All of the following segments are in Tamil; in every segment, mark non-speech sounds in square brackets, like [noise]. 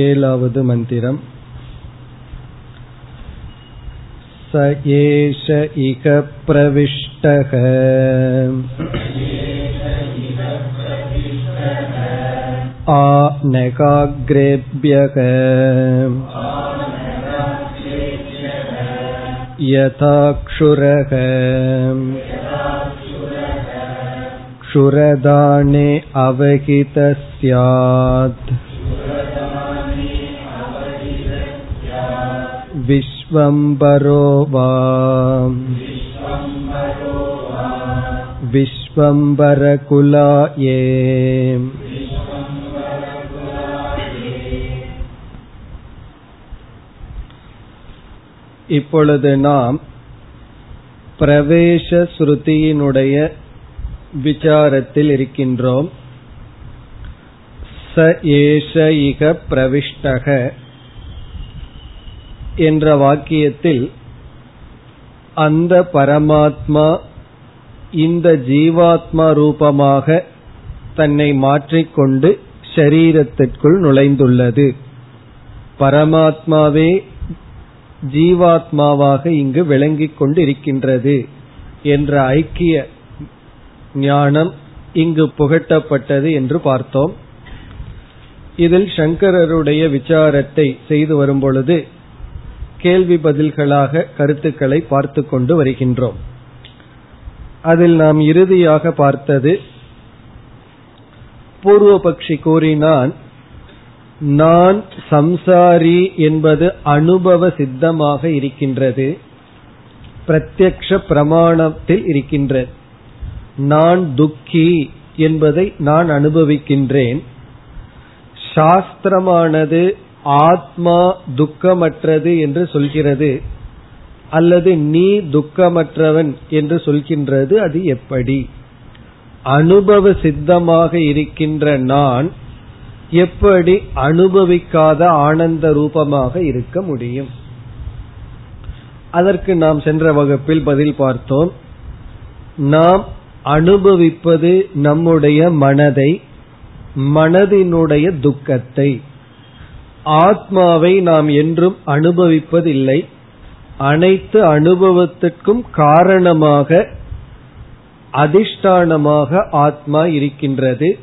एलावद् मन्दिरम् स एष इह प्रविष्टः आनकाग्रेभ्यः यथाक्षुरः क्षुरदाने अवहितः स्यात् विश्वम्बरो वा विश्वम्बरकुला ये இப்பொழுது நாம் பிரவேச ஸ்ருதியினுடைய விசாரத்தில் இருக்கின்றோம் ச ஏஷ இக பிரவிஷ்டக என்ற வாக்கியத்தில் அந்த பரமாத்மா இந்த ஜீவாத்மா ரூபமாக தன்னை மாற்றிக்கொண்டு ஷரீரத்திற்குள் நுழைந்துள்ளது. பரமாத்மாவே ஜீவாத்மாவாக இங்கு விளங்கிக் கொண்டிருக்கின்றது என்ற ஐக்கிய ஞானம் இங்கு புகட்டப்பட்டது என்று பார்த்தோம். இதில் சங்கரருடைய விசாரத்தை செய்து வரும் பொழுது கேள்வி பதில்களாக கருத்துக்களை பார்த்து கொண்டு வருகின்றோம். அதில் நாம் இறுதியாக பார்த்தது பூர்வபக்ஷி கூறினான் நான் சம்சாரி என்பது அனுபவ சித்தமாக இருக்கின்றது பிரத்யக்ஷ பிரமாணத்தில் இருக்கின்றது. நான் துக்கி என்பதை நான் அனுபவிக்கின்றேன். சாஸ்திரமானது ஆத்மா துக்கமற்றது என்று சொல்கிறது. அல்லது நீ துக்கமற்றவன் என்று சொல்கின்றது அது எப்படி? அனுபவ சித்தமாக இருக்கின்ற நான் எப்படி அனுபவிக்காத ஆனந்த ரூபமாக இருக்க முடியும்? அதற்கு நாம் சென்ற வகுப்பில் பதில் பார்த்தோம். நாம் அனுபவிப்பது நம்முடைய மனதை மனதினுடைய துக்கத்தை. ஆத்மாவை நாம் என்றும் அனுபவிப்பதில்லை. அனைத்து அனுபவத்திற்கும் காரணமாக அதிஷ்டானமாக ஆத்மா இருக்கின்றது.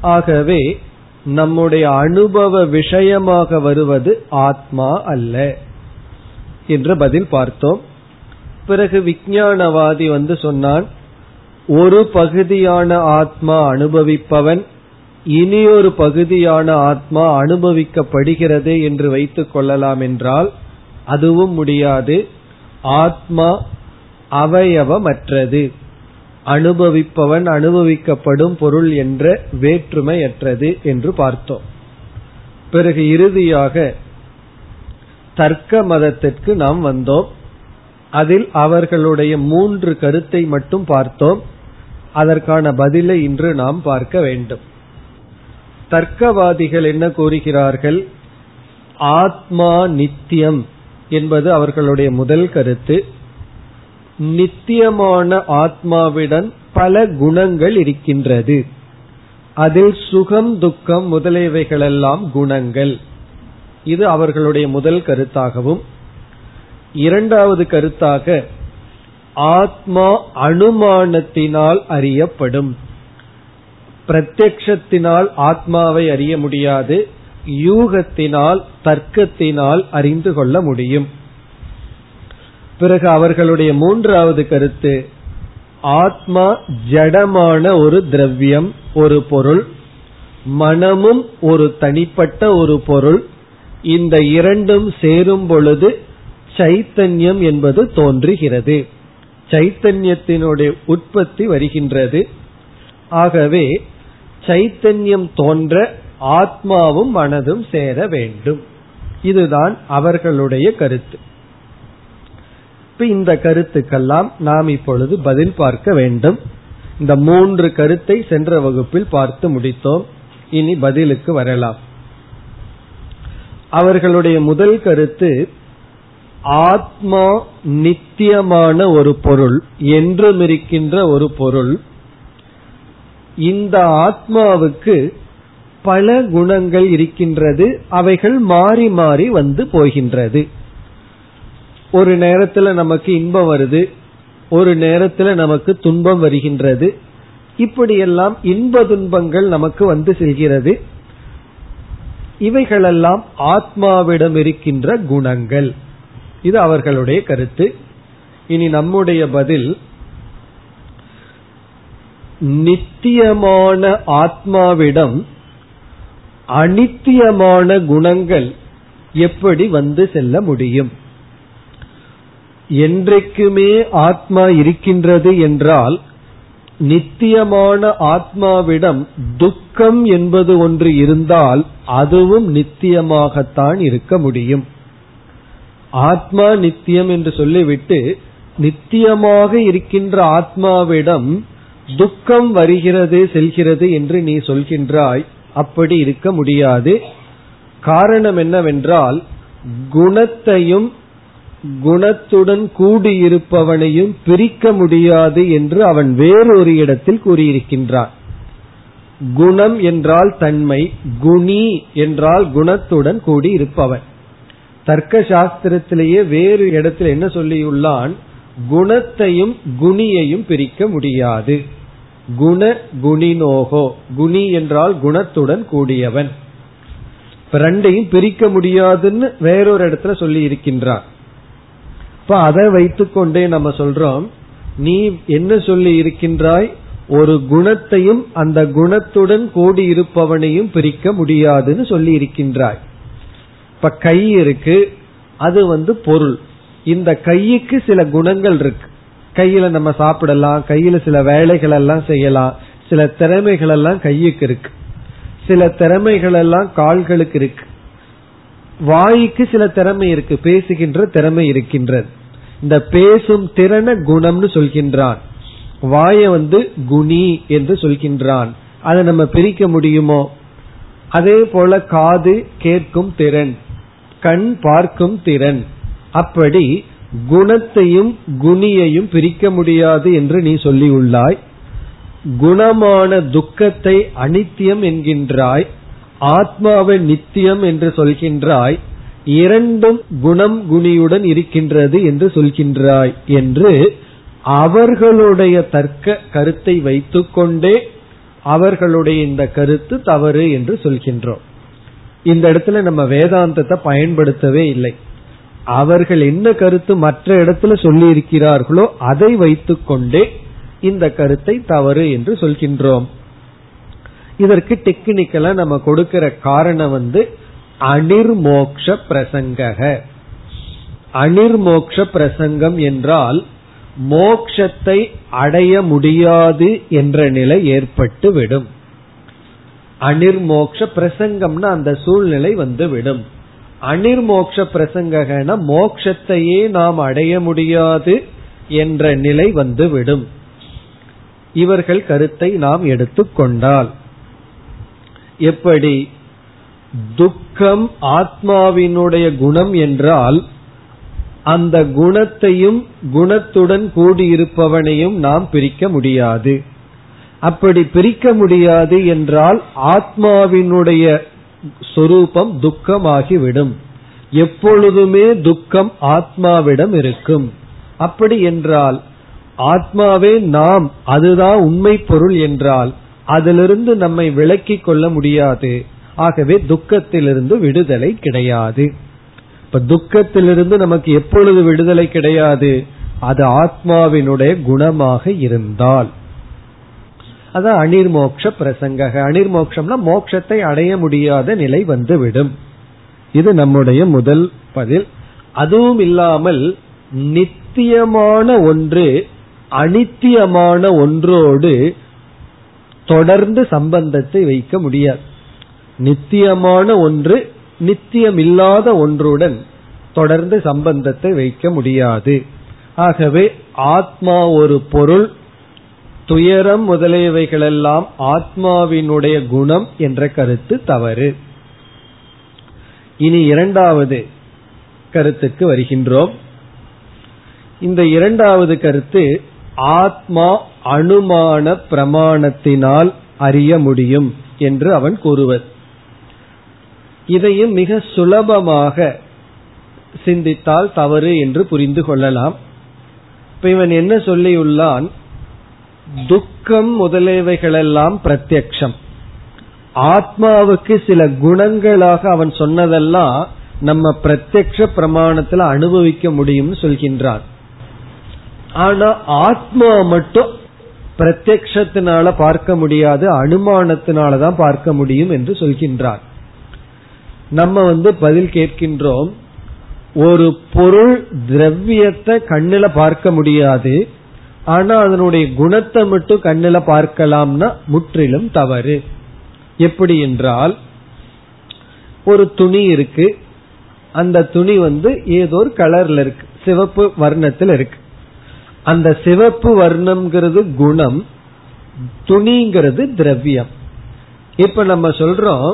ஆகவே நம்முடைய அனுபவ விஷயமாக வருவது ஆத்மா அல்ல என்று பதில் பார்த்தோம். பிறகு விஞ்ஞானவாதி வந்து சொன்னான் ஒரு பகுதியான ஆத்மா அனுபவிப்பவன் இனியொரு பகுதியான ஆத்மா அனுபவிக்கப்படுகிறது என்று வைத்துக் கொள்ளலாம் என்றால் அதுவும் முடியாது. ஆத்மா அவயவமற்றது. அனுபவிப்பவன் அனுபவிக்கப்படும் பொருள் என்ற வேற்றுமையற்றது என்று பார்த்தோம். பிறகு இறுதியாக தர்க்க மதத்திற்கு நாம் வந்தோம். அதில் அவர்களுடைய மூன்று கருத்தை மட்டும் பார்த்தோம். அதற்கான பதிலை இன்று நாம் பார்க்க வேண்டும். தர்க்கவாதிகள் என்ன கூறுகிறார்கள்? ஆத்மா நித்தியம் என்பது அவர்களுடைய முதல் கருத்து. நித்தியமான ஆத்மாவிடம் பல குணங்கள் இருக்கின்றது. அதில் சுகம் துக்கம் முதலியவைகளெல்லாம் குணங்கள். இது அவர்களுடைய முதல் கருத்தாகவும். இரண்டாவது கருத்தாக ஆத்மா அனுமானத்தினால் அறியப்படும். பிரத்யக்ஷத்தினால் ஆத்மாவை அறிய முடியாது யூகத்தினால் தர்க்கத்தினால் அறிந்து கொள்ள முடியும். பிறகு அவர்களுடைய மூன்றாவது கருத்து ஆத்மா ஜடமான ஒரு திரவியம் ஒரு பொருள் மனமும் ஒரு தனிப்பட்ட ஒரு பொருள் இந்த இரண்டும் சேரும் பொழுது சைத்தன்யம் என்பது தோன்றுகிறது. சைத்தன்யத்தினுடைய உற்பத்தி வருகின்றது. ஆகவே சைத்தன்யம் தோன்ற ஆத்மாவும் மனதும் சேர வேண்டும். இதுதான் அவர்களுடைய கருத்து. இப்ப இந்த கருத்துக்கெல்லாம் நாம் இப்பொழுது பதில் பார்க்க வேண்டும். இந்த மூன்று கருத்தை சென்ற வகுப்பில் பார்த்து முடித்தோம். இனி பதிலுக்கு வரலாம். அவர்களுடைய முதல் கருத்து ஆத்மா நித்தியமான ஒரு பொருள் என்றும் இருக்கின்ற ஒரு பொருள் இந்த ஆத்மாவுக்கு பல குணங்கள் இருக்கின்றது அவைகள் மாறி மாறி வந்து போகின்றது. ஒரு நேரத்துல நமக்கு இன்பம் வருது ஒரு நேரத்துல நமக்கு துன்பம் வருகின்றது. இப்படியெல்லாம் இன்ப துன்பங்கள் நமக்கு வந்து செல்கிறது. இவைகளெல்லாம் ஆத்மாவிடம் இருக்கின்ற குணங்கள். இது அவர்களுடைய கருத்து. இனி நம்முடைய பதில் நித்தியமான ஆத்மாவிடம் அனித்தியமான குணங்கள் எப்படி வந்து செல்ல முடியும்? என்றைக்குமே ஆத்மா இருக்கின்றது என்றால் நித்தியமான ஆத்மாவிடம் துக்கம் என்பது ஒன்று இருந்தால் அதுவும் நித்தியமாகத்தான் இருக்க முடியும். ஆத்மா நித்தியம் என்று சொல்லிவிட்டு நித்தியமாக இருக்கின்ற ஆத்மாவிடம் துக்கம் வருகிறது செல்கிறது என்று நீ சொல்கின்றாய் அப்படி இருக்க முடியாது. காரணம் என்னவென்றால் குணத்தையும் குணத்துடன் கூடியிருப்பவனையும் பிரிக்க முடியாது என்று அவன் வேறொரு இடத்தில் கூறியிருக்கின்றான். குணம் என்றால் தன்மை குணி என்றால் குணத்துடன் கூடி இருப்பவன் தர்க்க சாஸ்திரத்திலேயே வேறு இடத்தில் என்ன சொல்லியுள்ளான்? குணத்தையும் குணியையும் பிரிக்க முடியாது. குண குணினோகோ. குணி என்றால் குணத்துடன் கூடியவன். ரெண்டையும் பிரிக்க முடியாதுன்னு வேறொரு இடத்துல சொல்லி இருக்கின்றார். இப்ப அதை வைத்துக்கொண்டே நம்ம சொல்றோம் நீ என்ன சொல்லி இருக்கின்றாய்? ஒரு குணத்தையும் அந்த குணத்துடன் கூடியிருப்பவனையும் பிரிக்க முடியாதுன்னு சொல்லி இருக்கின்றாய். இப்ப கை இருக்கு அது வந்து பொருள். இந்த கைக்கு சில குணங்கள் இருக்கு. கையில நம்ம சாப்பிடலாம் கையில சில வேலைகள் எல்லாம் செய்யலாம். சில திறமைகள் எல்லாம் கையுக்கு இருக்கு. சில திறமைகள் எல்லாம் கால்களுக்கு இருக்கு. வாய்க்கு சில திறமை இருக்கு பேசுகின்ற திறமை இருக்கின்றது. இந்த பேசும் திறன குணம்னு சொல்கின்றான். வாய வந்து குணி என்று சொல்கின்றான். அதை நம்ம பிரிக்க முடியுமோ? அதே போல காது கேட்கும் திறன் கண் பார்க்கும் திறன். அப்படி குணத்தையும் குணியையும் பிரிக்க முடியாது என்று நீ சொல்லியுள்ளாய். குணமான துக்கத்தை அனித்தியம் என்கின்றாய். ஆத்மாவை நித்தியம் என்று சொல்கின்றாய். இரண்டும் குணம் குணியுடன் இருக்கின்றது என்று சொல்கின்றாய் என்று அவர்களுடைய தர்க்க கருத்தை வைத்துக்கொண்டே அவர்களுடைய இந்த கருத்து தவறு என்று சொல்கின்றோம். இந்த இடத்துல நம்ம வேதாந்தத்தை பயன்படுத்தவே இல்லை. அவர்கள் என்ன கருத்து மற்ற இடத்துல சொல்லி இருக்கிறார்களோ அதை வைத்துக்கொண்டே இந்த கருத்தை தவறு என்று சொல்கின்றோம். இதற்கு டெக்னிக்கலா நம்ம கொடுக்கிற காரணம் வந்து அனிர்மோக்ஷ பிரசங்கக. அனிர்மோக்ஷ பிரசங்கம் என்றால் மோக்ஷத்தை அடைய முடியாது என்ற நிலை ஏற்பட்டு விடும் அனிர்மோக்ஷ பிரசங்கம்னா அந்த சூழ்நிலை வந்து விடும் அனிர்மோக்ஷ பிரசங்ககன மோக்ஷத்தையே நாம் அடைய முடியாது என்ற நிலை வந்து விடும் இவர்கள் கருத்தை நாம் எடுத்துக்கொண்டால் எப்படி? துக்கம் ஆத்மாவினுடைய குணம் என்றால் அந்த குணத்தையும் குணத்துடன் கூடியிருப்பவனையும் நாம் பிரிக்க முடியாது. அப்படி பிரிக்க முடியாது என்றால் ஆத்மாவினுடைய சொரூபம் துக்கமாகிவிடும். எப்பொழுதுமே துக்கம் ஆத்மாவிடம் இருக்கும். அப்படி என்றால் ஆத்மாவே நாம் அதுதான் உண்மை பொருள் என்றால் அதிலிருந்து நம்மை விலக்கிக் கொள்ள முடியாது. ஆகவே துக்கத்திலிருந்து விடுதலை கிடையாது. இப்ப துக்கத்திலிருந்து நமக்கு எப்பொழுது விடுதலை கிடையாது? அது ஆத்மாவினுடைய குணமாக இருந்தால். அதான் அனிர்மோக்ஷ பிரசங்க அனிர்மோக்ஷம்னா மோக்ஷத்தை அடைய முடியாத நிலை வந்துவிடும். இது நம்முடைய முதல் பதில். அதுவும் இல்லாமல் நித்தியமான ஒன்று அனித்தியமான ஒன்றோடு தொடர்ந்து சம்பந்தத்தை வைக்க முடியாது. நித்தியமான ஒன்று நித்தியமில்லாத ஒன்றுடன் தொடர்ந்து சம்பந்தத்தை வைக்க முடியாது. ஆகவே ஆத்மா ஒரு பொருள் துயரம் முதலியவைகளெல்லாம் ஆத்மாவினுடைய குணம் என்ற கருத்து தவறு. இனி இரண்டாவது கருத்துக்கு வருகின்றோம். இந்த இரண்டாவது கருத்து ஆத்மா அனுமான பிரமாணத்தினால் அறிய முடியும் என்று அவன் கூறுவது இதையும் மிக சுலபமாக சிந்தித்தால் தவறு என்று புரிந்து கொள்ளலாம். இப்ப இவன் என்ன சொல்லியுள்ளான்? துக்கம் முதலியவைகளெல்லாம் பிரத்யக்ஷம். ஆத்மாவுக்கு சில குணங்களாக அவன் சொன்னதெல்லாம் நம்ம பிரத்யக்ஷ பிரமாணத்துல அனுபவிக்க முடியும்னு சொல்கின்றான் ஆனா ஆத்மா மட்டும் பிரத்யக்ஷத்தினால பார்க்க முடியாது அனுமானத்தினாலதான் பார்க்க முடியும் என்று சொல்கின்றான் நம்ம வந்து பதில் கேட்கின்றோம் ஒரு பொருள் திரவியத்தை கண்ணில பார்க்க முடியாது ஆனா அதனுடைய குணத்தை மட்டும் கண்ணில பார்க்கலாம்னா முற்றிலும் தவறு. எப்படி என்றால் ஒரு துணி இருக்கு. அந்த துணி வந்து ஏதோ ஒரு கலர்ல இருக்கு. சிவப்பு வர்ணத்தில் இருக்கு. அந்த சிவப்பு வர்ணம்ங்கிறது குணம் துணிங்கிறது திரவியம். இப்ப நம்ம சொல்றோம்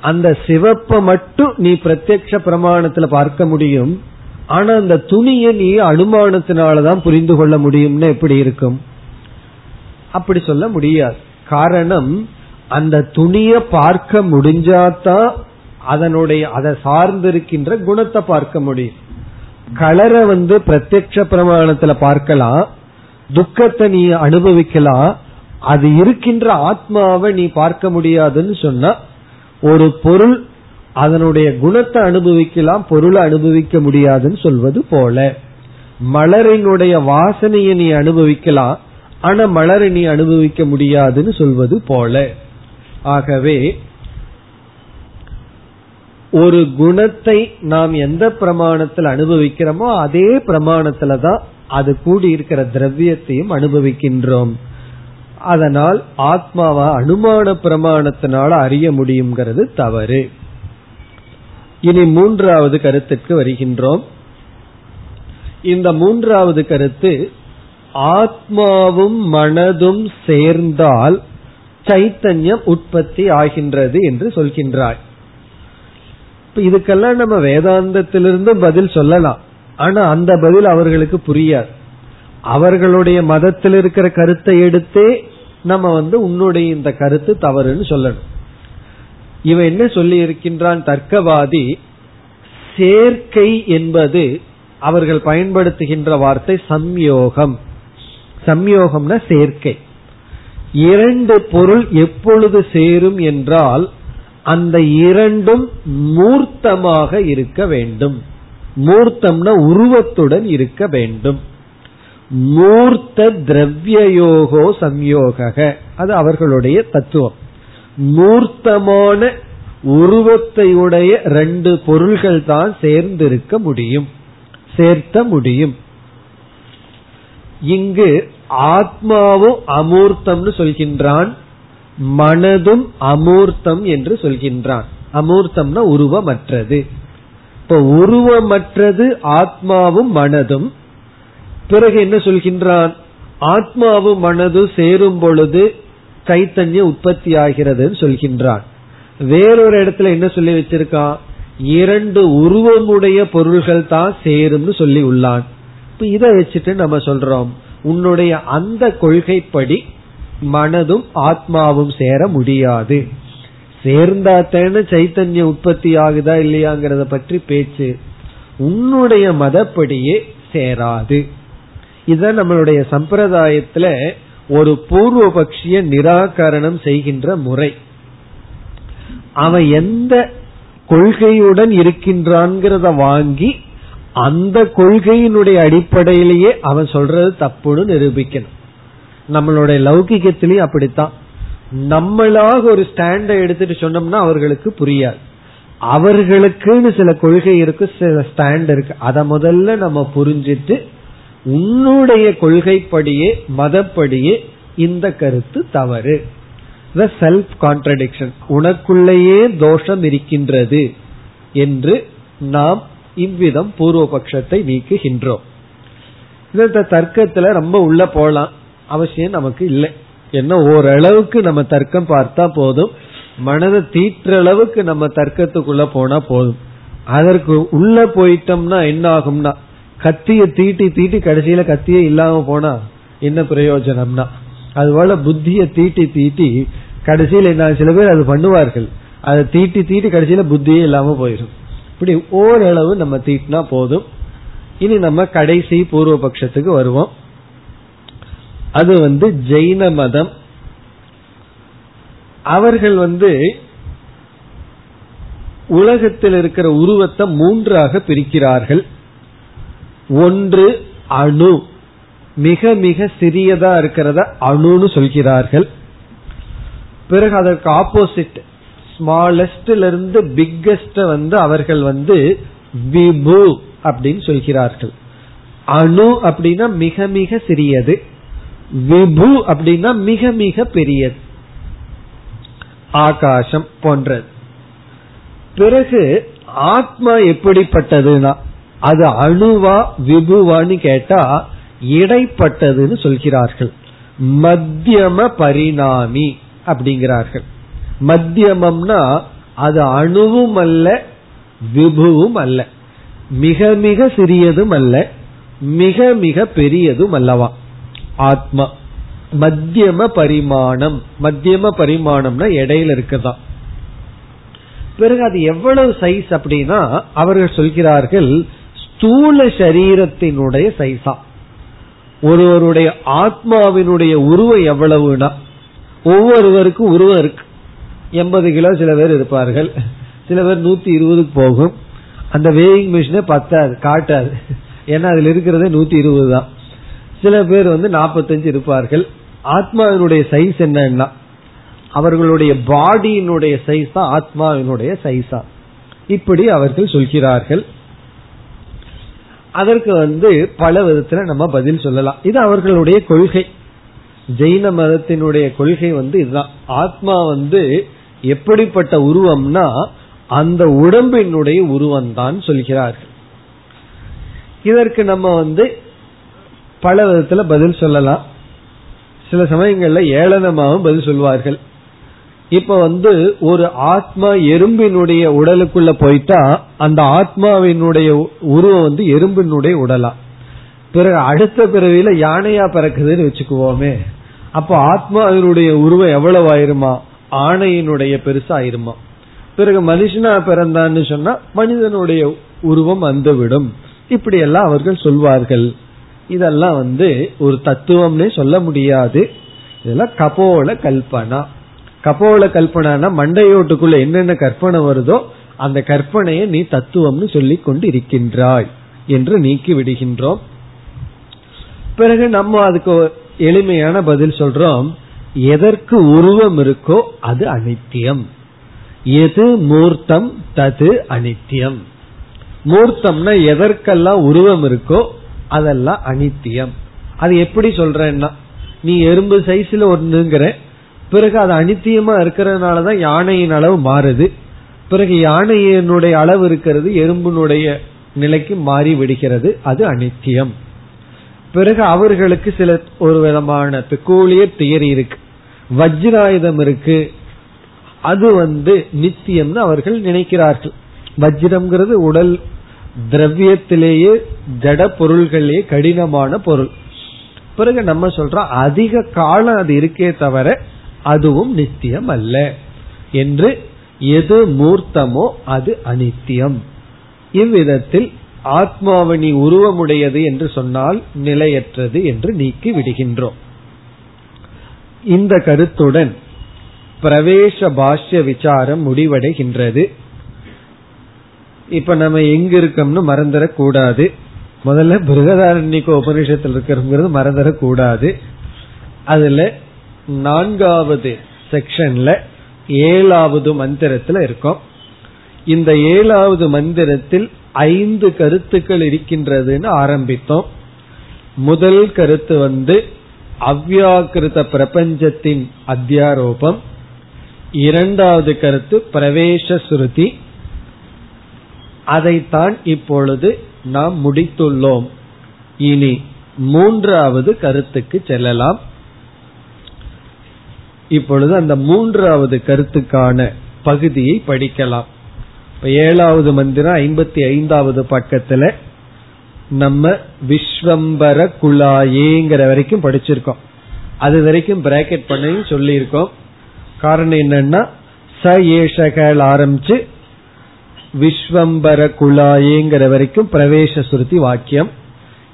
அந்த சிவப்பை மட்டும் நீ பிரத்யக்ஷ பிரமாணத்துல பார்க்க முடியும். ஆனா அந்த துணியை நீ அனுமானத்தினாலதான் புரிந்து கொள்ள முடியும்னு எப்படி இருக்கும்? அப்படி சொல்ல முடியாது. காரணம் அந்த துணியை பார்க்க முடிஞ்சாதான் அதனுடைய அதை சார்ந்திருக்கின்ற குணத்தை பார்க்க முடியும். கலரை வந்து பிரத்யக்ஷ பிரமாணத்துல பார்க்கலாம் துக்கத்தை நீ அனுபவிக்கலாம் அது இருக்கின்ற ஆத்மாவை நீ பார்க்க முடியாதுன்னு சொன்னா ஒரு பொருள் அதனுடைய குணத்தை அனுபவிக்கலாம் பொருளை அனுபவிக்க முடியாதுன்னு சொல்வது போல. மலரினுடைய வாசனையை நீ அனுபவிக்கலாம் ஆனா மலரை நீ அனுபவிக்க முடியாதுன்னு சொல்வது போல. ஆகவே ஒரு குணத்தை நாம் எந்த பிரமாணத்தில் அனுபவிக்கிறோமோ அதே பிரமாணத்துல தான் அது கூடி இருக்கிற திரவியத்தையும் அனுபவிக்கின்றோம். அதனால் ஆத்மாவா அனுமான பிரமாணத்தினால அறிய முடியுங்கிறது தவறு. இனி மூன்றாவது கருத்துக்கு வருகின்றோம். இந்த மூன்றாவது கருத்து ஆத்மாவும் மனதும் சேர்ந்தால் சைத்தன்யம் உற்பத்தி ஆகின்றது என்று சொல்கின்றாய். இதுக்கெல்லாம் நம்ம வேதாந்தத்திலிருந்து பதில் சொல்லலாம். ஆனா அந்த பதில் அவர்களுக்கு புரியாது. அவர்களுடைய மதத்தில் இருக்கிற கருத்தை எடுத்தே நம்ம வந்து உன்னுடைய இந்த கருத்து தவறுன்னு சொல்லணும். இவன் என்ன சொல்லி இருக்கின்றான் தர்க்கவாதி? சேர்க்கை என்பது அவர்கள் பயன்படுத்துகின்ற வார்த்தை சம்யோகம். சம்யோகம்னா சேர்க்கை. இரண்டு பொருள் எப்பொழுது சேரும் என்றால் அந்த இரண்டும் மூர்த்தமாக இருக்க வேண்டும். மூர்த்தம்னா உருவத்துடன் இருக்க வேண்டும். மூர்த்த திரவியோகோ சம்யோக அது அவர்களுடைய தத்துவம். மூர்த்தமான உருவத்தையுடைய ரெண்டு பொருள்கள் தான் சேர்ந்திருக்க முடியும் சேர்த்த முடியும். இங்கு ஆத்மாவும் அமூர்த்தம்னு சொல்கின்றான் மனதும் அமூர்த்தம் என்று சொல்கின்றான். அமூர்த்தம்னா உருவமற்றது. இப்ப உருவமற்றது ஆத்மாவும் மனதும். பிறகு என்ன சொல்கின்றான்? ஆத்மாவும் மனதும் சேரும் பொழுது சைத்தன்யம் உற்பத்தி ஆகிறதுன்னு சொல்கின்றான். வேறொரு இடத்துல என்ன சொல்லி வச்சிருக்கான் இரண்டு உருவமுடைய பொருள்கள் தான் சேரும்னு சொல்லி உள்ளான். இப்ப இதை வச்சுட்டு நம்ம சொல்றோம். உன்னுடைய அந்த கொள்கைப்படி மனதும் ஆத்மாவும் சேர முடியாது. சேர்ந்தாத்தேன்னு சைத்தன்ய உற்பத்தி ஆகுதா இல்லையாங்கிறத பற்றி பேச்சு. உன்னுடைய மதப்படியே சேராது. இத நம்மளுடைய சம்பிரதாயத்துல ஒரு பூர்வபக்ஷிய நிராகரணம் செய்கின்ற முறை. அவன் எந்த கொள்கையுடன் இருக்கின்றான்கிறத வாங்கி அந்த கொள்கையினுடைய அடிப்படையிலேயே அவன் சொல்றது தப்புன்னு நிரூபிக்கணும். நம்மளுடைய லௌகிகத்திலையும் அப்படித்தான். நம்மளாக ஒரு ஸ்டாண்டை எடுத்துட்டு சொன்னோம்னா அவர்களுக்கு புரியாது. அவர்களுக்குன்னு சில கொள்கை இருக்கு சில ஸ்டாண்ட் இருக்கு. அதை முதல்ல நம்ம புரிஞ்சிட்டு உன்னுடைய கொள்கைப்படியே மதப்படியே இந்த கருத்து தவறு. செல்ஃப் கான்ட்ரடிக்ஷன் உனக்குள்ளேயே தோஷம் இருக்கின்றது என்று நாம் இவ்விதம் பூர்வபக்ஷத்தை நீக்குகின்றோம். இந்த தர்க்கத்துல ரொம்ப உள்ள போலாம். அவசியம் நமக்கு இல்லை. என்ன ஓரளவுக்கு நம்ம தர்க்கம் பார்த்தா போதும். மனதை தீற்ற அளவுக்கு நம்ம தர்க்கத்துக்குள்ள போனா போதும். அதற்கு உள்ள போயிட்டோம்னா என்ன ஆகும்னா கத்திய தீட்டி தீட்டி கடைசியில கத்தியே இல்லாம போனா என்ன பிரயோஜனம்னா? அதுபோல புத்திய தீட்டி தீட்டி கடைசியில் என்ன சில பேர் அது பண்ணுவார்கள். அதை தீட்டி தீட்டி கடைசியில புத்தியே இல்லாம போயிடும். இப்படி ஓரளவு நம்ம தீட்டினா போதும். இனி நம்ம கடைசி பூர்வ பட்சத்துக்கு வருவோம். அது வந்து ஜெயின மதம். அவர்கள் வந்து உலகத்தில் இருக்கிற உருவத்தை மூன்றாக பிரிக்கிறார்கள். ஒன்று அணு. மிக மிக சிறியதா இருக்கிறத அணுன்னு சொல்கிறார்கள். பிறகு அதற்கு ஆப்போசிட் ஸ்மாலஸ்ட்ல இருந்து பிக்கஸ்ட வந்து அவர்கள் வந்து விபு அப்படின்னு சொல்கிறார்கள். அணு அப்படின்னா மிக மிக சிறியது. விபு அப்படின்னா மிக மிக பெரியது. ஆகாசம் போன்றது. பிறகு ஆத்மா எப்படிப்பட்டதுன்னா அது அணுவா விபுவான்னு கேட்டா இடைப்பட்டதுன்னு சொல்கிறார்கள். மத்தியம பரிணாமி அப்படிங்கிறார்கள். மத்தியமம்னா அது அணுவும் அல்ல விபுவும் அல்ல மிக மிக சிறியதும் அல்ல மிக மிக பெரியதும் அல்லவா ஆத்மா. மத்தியம பரிமாணம். மத்தியம பரிமாணம்னா இடையில இருக்குதான் பிறகு அது எவ்வளவு சைஸ் அப்படின்னா அவர்கள் சொல்கிறார்கள் ஸ்தூல சரீரத்தினுடைய சைஸா ஒருவருடைய ஆத்மாவினுடைய உருவம் எவ்வளவுனா ஒவ்வொருவருக்கும் உருவம் இருக்கு. எண்பது கிலோ சில பேர் இருப்பார்கள். சில பேர் நூத்தி இருபதுக்கு போகும். அந்த வேயிங் மிஷினே பத்தாது காட்டாது. ஏன்னா அதுல இருக்கிறதே நூத்தி இருபது தான். சில பேர் வந்து நாற்பத்தஞ்சு இருப்பார்கள். ஆத்மாவினுடைய சைஸ் என்னன்னா அவர்களுடைய பாடியினுடைய சைஸ் தான் ஆத்மாவினுடைய சைஸா இப்படி அவர்கள் சொல்கிறார்கள். அதற்கு வந்து பல விதத்துல நம்ம பதில் சொல்லலாம். இது அவர்களுடைய கொள்கை. ஜெயின மதத்தினுடைய கொள்கை வந்து இதுதான். ஆத்மா வந்து எப்படிப்பட்ட உருவம்னா அந்த உடம்பினுடைய உருவம் தான் சொல்கிறார்கள். இதற்கு நம்ம வந்து பல விதத்துல பதில் சொல்லலாம். சில சமயங்கள்ல ஏளனமாகவும் பதில் சொல்வார்கள். இப்ப வந்து ஒரு ஆத்மா எறும்பினுடைய உடலுக்குள்ள போயிட்டா அந்த ஆத்மாவினுடைய உருவம் வந்து எறும்பினுடைய உடலா. பிறகு அடுத்த பிறவியில யானையா பிறக்குதுன்னு வச்சுக்குவோமே. அப்ப ஆத்மாவினுடைய உருவம் எவ்வளவு ஆயிருமா? ஆணையினுடைய பெருசா ஆயிருமா? பிறகு மனுஷனா பிறந்தான்னு சொன்னா மனிதனுடைய உருவம் வந்துவிடும். இப்படி எல்லாம் அவர்கள் சொல்வார்கள். இதெல்லாம் வந்து ஒரு தத்துவம்னே சொல்ல முடியாது. இதெல்லாம் கபோல கல்பனா. கபோல கல்பனா மண்டையோட்டுக்குள்ள என்னென்ன கற்பனை வருதோ அந்த கற்பனையை நீ தத்துவம்னு சொல்லிக் கொண்டு இருக்கின்றாய் என்று நீக்கி விடுகின்றோம். பிறகு நம்ம அதுக்கு எளிமையான பதில் சொல்றோம். எதற்கு உருவம் இருக்கோ அது அனித்தியம். எது மூர்த்தம் தது அனித்தியம். மூர்த்தம்னா எதற்கெல்லாம் உருவம் இருக்கோ அதெல்லாம் அனித்தியம். அது எப்படி சொல்றேன்னா நீ எறும்பு சைஸ்ல ஒண்ணுங்கிற பிறகு அது அனித்தியமா இருக்கிறதுனாலதான் யானையின் அளவு மாறுது. பிறகு யானையினுடைய அளவு இருக்கிறது எறும்பினுடைய நிலைக்கு மாறி விடுகிறது. அது அனித்தியம். பிறகு அவர்களுக்கு சில ஒரு விதமான பெக்கூலியர் தியரி இருக்கு. வஜ்ராயுதம் இருக்கு. அது வந்து நித்தியம்னு அவர்கள் நினைக்கிறார்கள். வஜ்ரம்ங்கிறது உடல் திரவியத்திலேயே ஜட பொருள்களிலேயே கடினமான பொருள். பிறகு நம்ம சொல்றோம் அதிக காலம் அது இருக்கே தவிர அதுவும் நித்தியம் அல்ல என்று எது மூர்த்தமோ அது அனித்தியம். இவ்விதத்தில் ஆத்மாவணி உருவமுடையது என்று சொன்னால் நிலையற்றது என்று நீக்கி விடுகின்றோம். இந்த கருத்துடன் பிரவேச பாஷ்ய விசாரம் முடிவடைகின்றது. இப்ப நம்ம எங்க இருக்கோம்னு மறந்துடக்கூடாது. முதல்ல பிருகதாரண்யக்க உபநிஷத்தில் இருக்கிறோங்கிறது மறந்துடக்கூடாது. அதுல நான்காவது செக்ஷன்ல ஏழாவது மந்திரத்துல இருக்கோம். இந்த ஏழாவது மந்திரத்தில் ஐந்து கருத்துக்கள் இருக்கின்றதுன்னு ஆரம்பித்தோம். முதல் கருத்து வந்து அவ்யாக்கிருத பிரபஞ்சத்தின் அத்தியாரோபம். இரண்டாவது கருத்து பிரவேச சுருதி அதைத்தான் இப்பொழுது நாம் முடித்துள்ளோம். இனி மூன்றாவது கருத்துக்கு செல்லலாம். இப்பொழுது அந்த மூன்றாவது கருத்துக்கான பகுதியை படிக்கலாம். இப்ப ஏழாவது மந்திரம் ஐம்பத்தி ஐந்தாவது பக்கத்துல நம்ம விஸ்வம்பர குழாயேங்கிற வரைக்கும் படிச்சிருக்கோம். அது வரைக்கும் பிராக்கெட் பண்ணி சொல்லியிருக்கோம். காரணம் என்னன்னா ச ஏஷகள் ஆரம்பிச்சு விஸ்வம்பர குழாயேங்கிற வரைக்கும் பிரவேச சுருதி வாக்கியம்.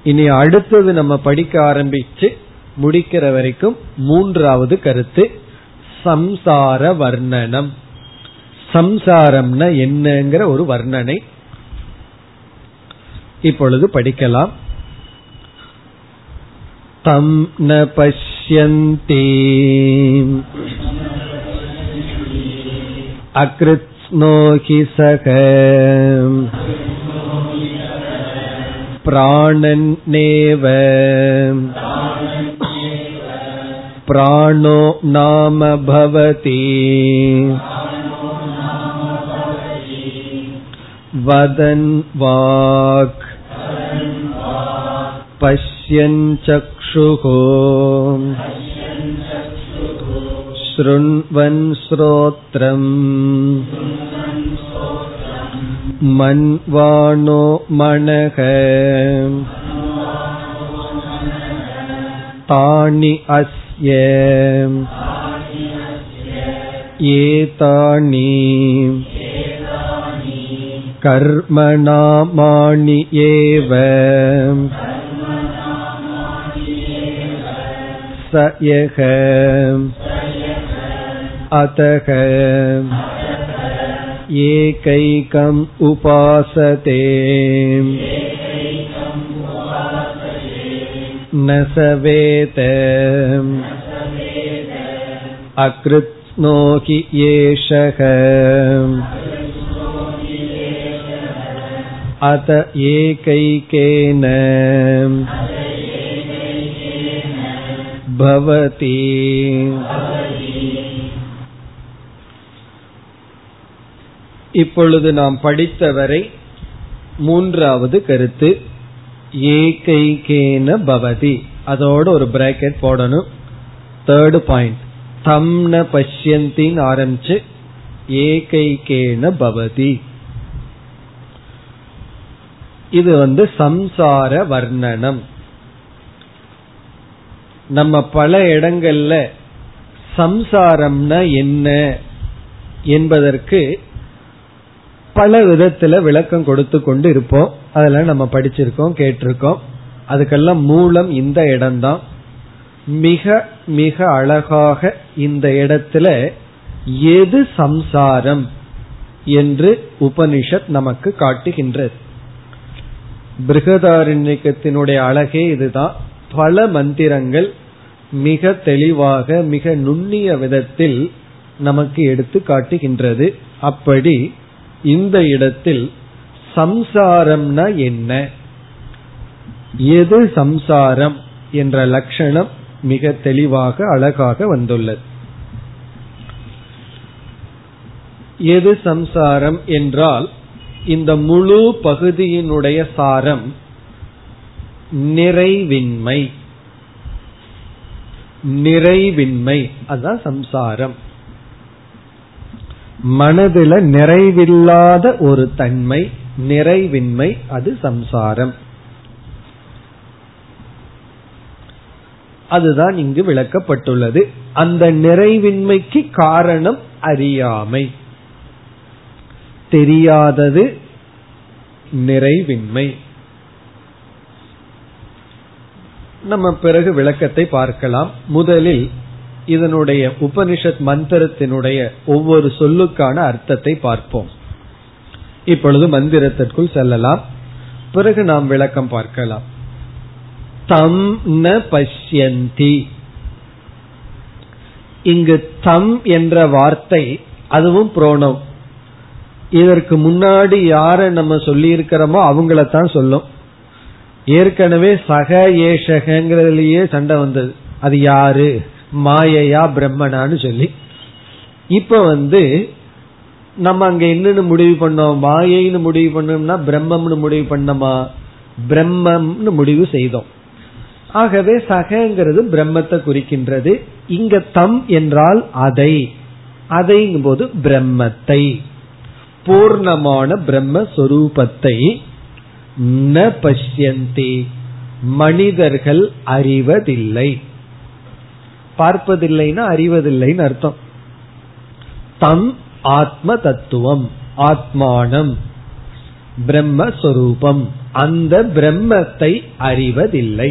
இனி அடுத்தது நம்ம படிக்க ஆரம்பிச்சு முடிக்கிற வரைக்கும் மூன்றாவது கருத்து சம்சார வர்ணனம். சம்சாரம்னா என்னங்கிற ஒரு வர்ணனை. இப்பொழுது படிக்கலாம். தம் ந பஷ்யந்தி. அகிருத்னோகி சக. பிராணன்னேவ प्राणो नाम भवति। वदन् वाक्। पश्यन् शृण्वन् श्रोत्रम्। मन्वाणो मनः। तानि अस्य एतानि कर्मणामाणि एव स यः अतः एकैकम् उपासते न स वेत अकृत्स्नो हि एषः अत एकैकेन भवति இப்பொழுது நாம் படித்தவரை மூன்றாவது கருத்து ஏகைகேன பவதி. அதோட ஒரு பிராக்கெட் போடணும். தேர்டு பாயிண்ட் தம்ன பஷ்யந்தின் ஆரம்பிச்சு ஏகைகேன பவதி. இது வந்து சம்சார வர்ணனம். நம்ம பல இடங்கள்ல சம்சாரம்னா என்ன என்பதற்கு பல விதத்துல விளக்கம் கொடுத்து கொண்டு இருப்போம். அதெல்லாம் நம்ம படிச்சிருக்கோம் கேட்டிருக்கோம். அதுக்கெல்லாம் மூலம் இந்த இடம்தான். மிக மிக அழகாக இந்த இடத்துல எது சம்சாரம் என்று உபனிஷத் நமக்கு காட்டுகின்றது. பிருகதாரண்யத்தினுடைய அழகே இதுதான். பல மந்திரங்கள் மிக தெளிவாக மிக நுண்ணிய விதத்தில் நமக்கு எடுத்து காட்டுகின்றது. அப்படி இந்த இடத்தில் சம்சாரம்னா என்ன? எது சம்சாரம் என்ற லட்சணம் மிக தெளிவாக அழகாக வந்துள்ளது. எது சம்சாரம் என்றால் இந்த முழு பகுதியினுடைய சாரம் நிறைவின்மை. நிறைவின்மை. அதுதான் சம்சாரம். மனதில நிறைவில்லாத ஒரு தன்மை நிறைவின்மை அது சம்சாரம். அதுதான் இங்கு விளக்கப்பட்டுள்ளது. அந்த நிறைவின்மைக்கு காரணம் அறியாமை. தெரியாதது நிறைவின்மை. நம்ம பிறகு விளக்கத்தை பார்க்கலாம். முதலில் இதனுடைய உபனிஷத் மந்திரத்தினுடைய ஒவ்வொரு சொல்லுக்கான அர்த்தத்தை பார்ப்போம். இப்பொழுது மந்திரத்திற்குள் செல்லலாம். பிறகு நாம் விளக்கம் பார்க்கலாம். தம் ந பஷ்யந்தி. இங்கு தம் என்ற வார்த்தை அதுவும் புரோணம் இதற்கு முன்னாடி யார நம்ம சொல்லி இருக்கிறோமோ அவங்களத்தான் சொல்லும். ஏற்கனவே சக ஏஷகங்கிறதுலயே சண்டை வந்தது. அது யாரு? மாயையா பிரம்மனான்னு சொல்லி. இப்ப வந்து நம்ம அங்க என்னன்னு முடிவு பண்ணோம்? மாயைன்னு முடிவு பண்ணோம்னா பிரம்மம்னு முடிவு பண்ணோமா? பிரம்மம்னு முடிவு செய்தோம். ஆகவே சகங்கிறது பிரம்மத்தை குறிக்கின்றது. இங்க தம் என்றால் அதை. அதைங்கும் போது பிரம்மத்தை. பூர்ணமான பிரம்மஸ்வரூபத்தை ந பஷ்யந்தி. மனிதர்கள் அறிவதில்லை. பார்ப்பதில்லைன்னா அறிவதில்லைன்னு அர்த்தம். தம் ஆத்ம தத்துவம் ஆத்மானம் பிரம்மஸ்வரூபம். அந்த பிரம்மத்தை அறிவதில்லை.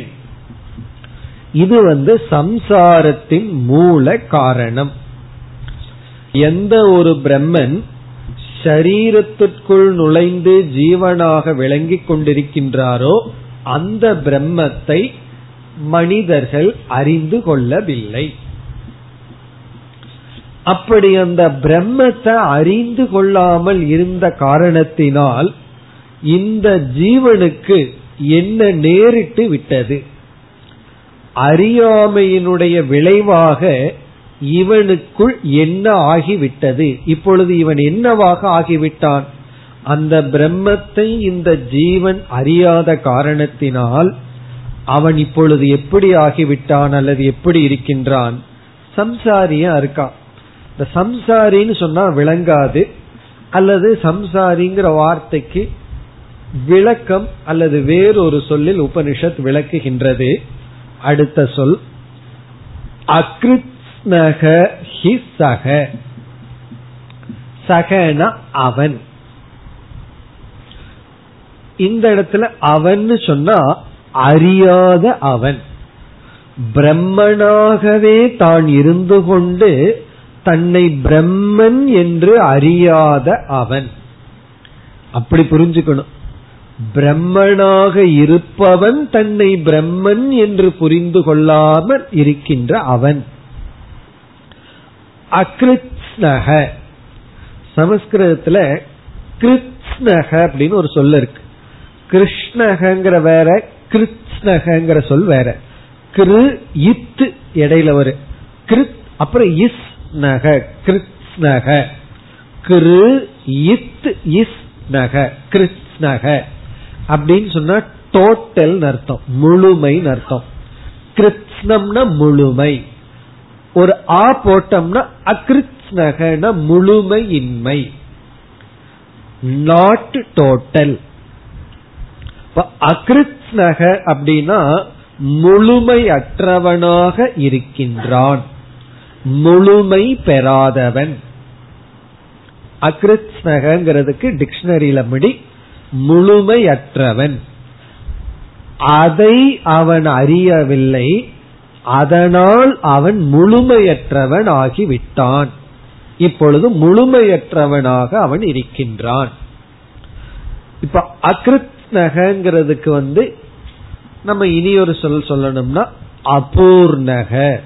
இது வந்து சம்சாரத்தின் மூல காரணம். எந்த ஒரு பிரம்மன் ஷரீரத்திற்குள் நுழைந்து ஜீவனாக விளங்கிக் கொண்டிருக்கின்றாரோ அந்த பிரம்மத்தை மனிதர்கள் அறிந்து கொள்ளவில்லை. அப்படி அந்த பிரம்மத்தை அறிந்து கொள்ளாமல் இருந்த காரணத்தினால் இந்த ஜீவனுக்கு என்ன நேரிட்டு விட்டது? அறியாமையினுடைய விளைவாக இவனுக்குள் என்ன ஆகிவிட்டது? இப்பொழுது இவன் என்னவாக ஆகிவிட்டான்? அந்த பிரம்மத்தை இந்த ஜீவன் அறியாத காரணத்தினால் அவன் இப்பொழுது எப்படி ஆகிவிட்டான் அல்லது எப்படி இருக்கின்றான்? சம்சாரியா இருக்கான் இந்த சம்சாரின்னு சொன்னா விளங்காது. அல்லது சம்சாரிங்கிற வார்த்தைக்கு விளக்கம் அல்லது வேறொரு சொல்லில் உபனிஷத் விளக்குகின்றது. அடுத்த சொல் அக்ருத்னக ஹி சக. சகன அவன். இந்த இடத்துல அவன் சொன்னா அறியாத அவன். பிரம்மனாகவே தான் இருந்து கொண்டு தன்னை பிரம்மன் என்று அறியாத அவன். அப்படி புரிஞ்சுக்கணும். பிரம்மனாக இருப்பவன் தன்னை பிரம்மன் என்று புரிந்து கொள்ளாமல் இருக்கின்ற அவன். அகிருத்னக சமஸ்கிருதத்துல கிருத்னக அப்படின்னு ஒரு சொல்ல இருக்கு கிருஷ்ணகங்கிற வேற கிருத்னகங்கிற சொல் வேற. கிரு இத்து இடையில ஒரு கிருத் அப்புறம் இஸ் நக. கிருத்னக கிரு இத் இஸ் நக. கிருத்னக அப்படின்னு சொன்னா டோட்டல் அர்த்தம். முழுமை அர்த்தம். கிருத்னம்னா முழுமை. ஒரு ஆ போட்டோம்னா அகிருத்னகன முழுமையின்மை. நாட் டோட்டல் அகிருத்னக அப்படின்னா முழுமையற்றவனாக இருக்கின்றான். முழுமை பெறாதவன். அகிருத்னகிறதுக்கு டிக்ஷனரியில முடி முழுமையற்றவன். அதை அவன் அறியவில்லை அதனால் அவன் முழுமையற்றவன் ஆகிவிட்டான் இப்பொழுது முழுமையற்றவனாக அவன் இருக்கின்றான். இப்ப அகிருத்னகிறதுக்கு வந்து நம்ம இனி ஒரு சொல் சொல்லணும்னா அபூர்ணக.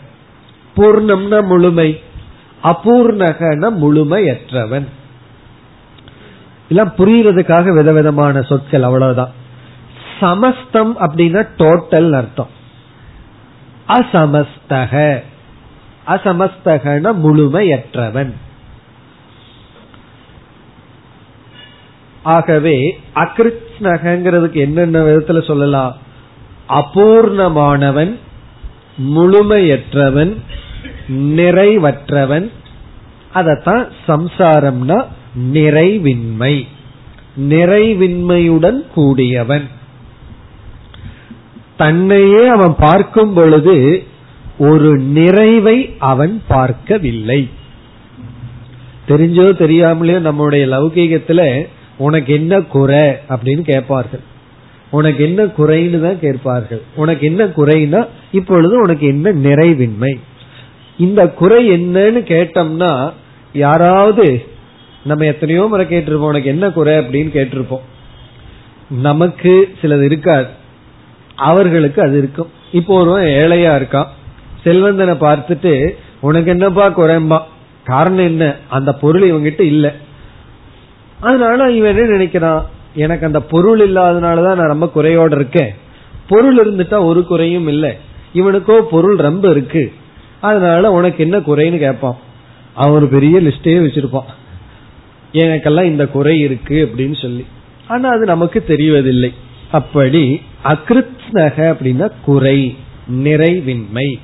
பூர்ணம்னா முழுமை. அபூர்ணகன முழுமையற்றவன். எல்லாம் புரியறதுக்காக விதவிதமான சொற்கள் அவ்வளவுதான். சமஸ்தம் அப்படின்னா டோட்டல் அர்த்தம். அசமஸ்தக. அசமஸ்தகன முழுமையற்றவன். ஆகவே அகிருஷ்ணகங்கிறதுக்கு என்னென்ன விதத்துல சொல்லலாம்? அபூர்ணமானவன் முழுமையற்றவன் நிறைவற்றவன். அதத்தான் சம்சாரம்னா நிறைவின்மை. நிறைவின்மையுடன் கூடியவன். தன்னையே அவன் பார்க்கும் பொழுது ஒரு நிறைவை அவன் பார்க்கவில்லை. தெரிஞ்சோ தெரியாமலேயோ நம்முடைய லௌகீகத்துல உனக்கு என்ன குறை அப்படின்னு கேட்பார்கள். உனக்கு என்ன குறைன்னு தான் கேட்பார்கள். உனக்கு என்ன குறைனா இப்பொழுது உனக்கு என்ன நிறைவின்மை? இந்த குறை என்னன்னு கேட்டோம்னா யாராவது நம்ம எத்தனையோ முறை கேட்டிருப்போம் உனக்கு என்ன குறை அப்படின்னு கேட்டிருப்போம். நமக்கு சிலது இருக்காது. அவர்களுக்கு அது இருக்கும். இப்போ ஒருவன் ஏழையா இருக்கான். செல்வந்தனை பார்த்துட்டு உனக்கு என்னப்பா குறைம்பா? காரணம் என்ன? அந்த பொருள் இவங்கிட்ட இல்ல. அதனால இவன் என்ன நினைக்கிறான்? எனக்கு அந்த பொருள் இல்லாதனாலதான் நான் ரொம்ப குறையோட இருக்கேன். பொருள் இருந்துட்டா ஒரு குறையும் இல்லை. இவனுக்கோ பொருள் ரொம்ப இருக்கு. அதனால உனக்கு என்ன குறைன்னு கேட்பான். அவன் பெரிய லிஸ்டே வச்சிருப்பான். எனக்கெல்லாம் இந்த குறை இருக்கு அப்படின்னு சொல்லி. ஆனா அது நமக்கு தெரிவதில்லை. அப்படி அகிருத்னக அப்படின்னா குறை நிறைவின்மை.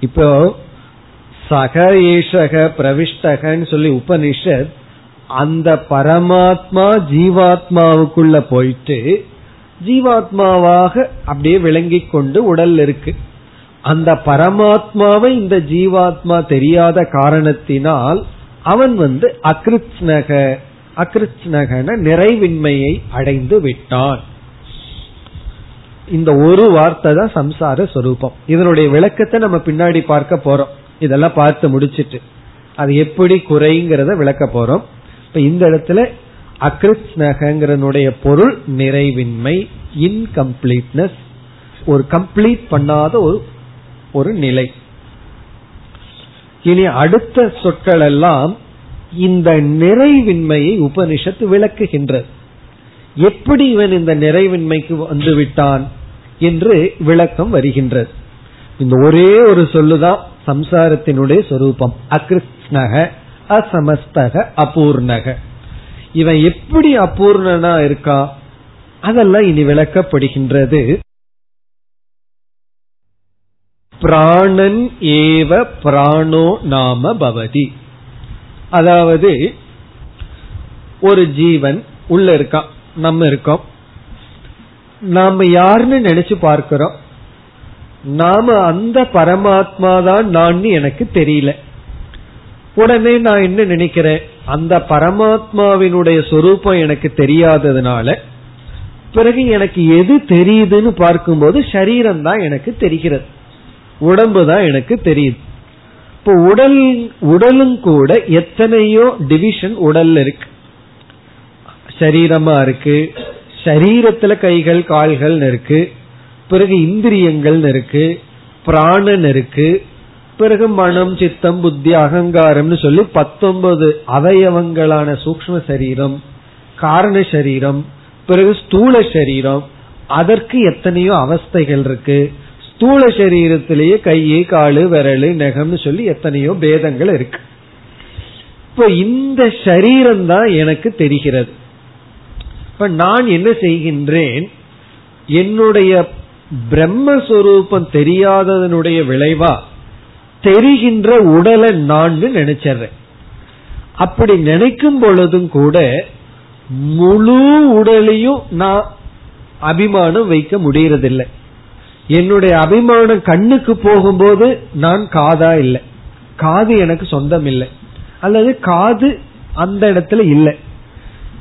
இப்போ சக ஏஷக பிரவிஷ்டகன்னு சொல்லி உபனிஷத் அந்த பரமாத்மா ஜீவாத்மாவுக்குள்ள போயிட்டு ஜீவாத்மாவாக அப்படியே விளங்கி கொண்டு உடல் இருக்கு. அந்த பரமாத்மாவை இந்த ஜீவாத்மா தெரியாத காரணத்தினால் அவன் வந்து அகிருத்னக அகிருத்னகன நிறைவின்மையை அடைந்து விட்டான். இந்த ஒரு வார்த்தை தான் சம்சார சொரூபம். இதனுடைய விளக்கத்தை நம்ம பின்னாடி பார்க்க போறோம். இதெல்லாம் பார்த்து முடிச்சிட்டு. அது எப்படி குறைங்கிறத விளக்க போறோம். இப்ப இந்த இடத்துல அகிருஷ்ணகங்கிறனுடைய பொருள் நிறைவின்மை இன்கம்ப்ளீட்னஸ் ஒரு கம்ப்ளீட் பண்ணாத ஒரு ஒரு நிலை. இனி அடுத்த சொற்கள் எல்லாம் இந்த நிறைவின்மையை உபனிஷத்து விளக்குகின்றது. எப்படி இவன் இந்த நிறைவின்மைக்கு வந்து விட்டான் என்று விளக்கம் வருகின்றது. இந்த ஒரே ஒரு சொல்லுதான் சம்சாரத்தினுடைய சொரூபம். அகிருஷ்ணக அசமஸ்தக அபூர்ணக. இவன் எப்படி அபூர்ணனா இருக்கா? அதெல்லாம் இனி விளக்கப்படுகின்றது. பிராணன் ஏவ பிராணோ நாம பவதி. அதாவது ஒரு ஜீவன் உள்ள இருக்கான் நம்ம இருக்கோம். நாம யாருன்னு நினைச்சு பார்க்கிறோம். நாம அந்த பரமாத்மா தான் நான் எனக்கு தெரியல. உடனே நான் என்ன நினைக்கிறேன்? அந்த பரமாத்மாவினுடைய சொரூபம் எனக்கு தெரியாததுனால பிறகு எனக்கு எது தெரியுதுன்னு பார்க்கும்போது சரீரம் தான் எனக்கு தெரிகிறது. உடம்பு தான் எனக்கு தெரியுது. இப்போ உடல் உடலும் கூட எத்தனையோ டிவிஷன் உடல்ல இருக்கு. சரீரமா இருக்கு சரீரத்துல கைகள் கால்கள் இருக்கு பிறகு இந்திரியங்கள் இருக்கு பிராணன் இருக்கு பிறகு மனம் சித்தம் புத்தி அகங்காரம்னு சொல்லி பத்தொன்பது அவயவங்களான சூக்ம சரீரம் காரண சரீரம் பிறகு ஸ்தூல சரீரம் அதற்கு எத்தனையோ அவஸ்தைகள் இருக்கு. ஸ்தூல சரீரத்திலேயே கையை காலு விரலு நெகம்னு சொல்லி எத்தனையோ பேதங்கள் இருக்கு. இப்போ இந்த சரீரம் தான் எனக்கு தெரிகிறது. இப்ப நான் என்ன செய்கின்றேன்? என்னுடைய பிரம்மஸ்வரூபம் தெரியாததனுடைய விளைவா தெரிகின்ற உடலை நான் நினைச்சிடுறேன். அப்படி நினைக்கும் பொழுதும் கூட முழு உடலையும் நான் அபிமானம் வைக்க முடியறதில்லை. என்னுடைய அபிமானம் கண்ணுக்கு போகும்போது நான் காதா இல்லை. காது எனக்கு சொந்தம் இல்லை. அல்லது காது அந்த இடத்துல இல்லை.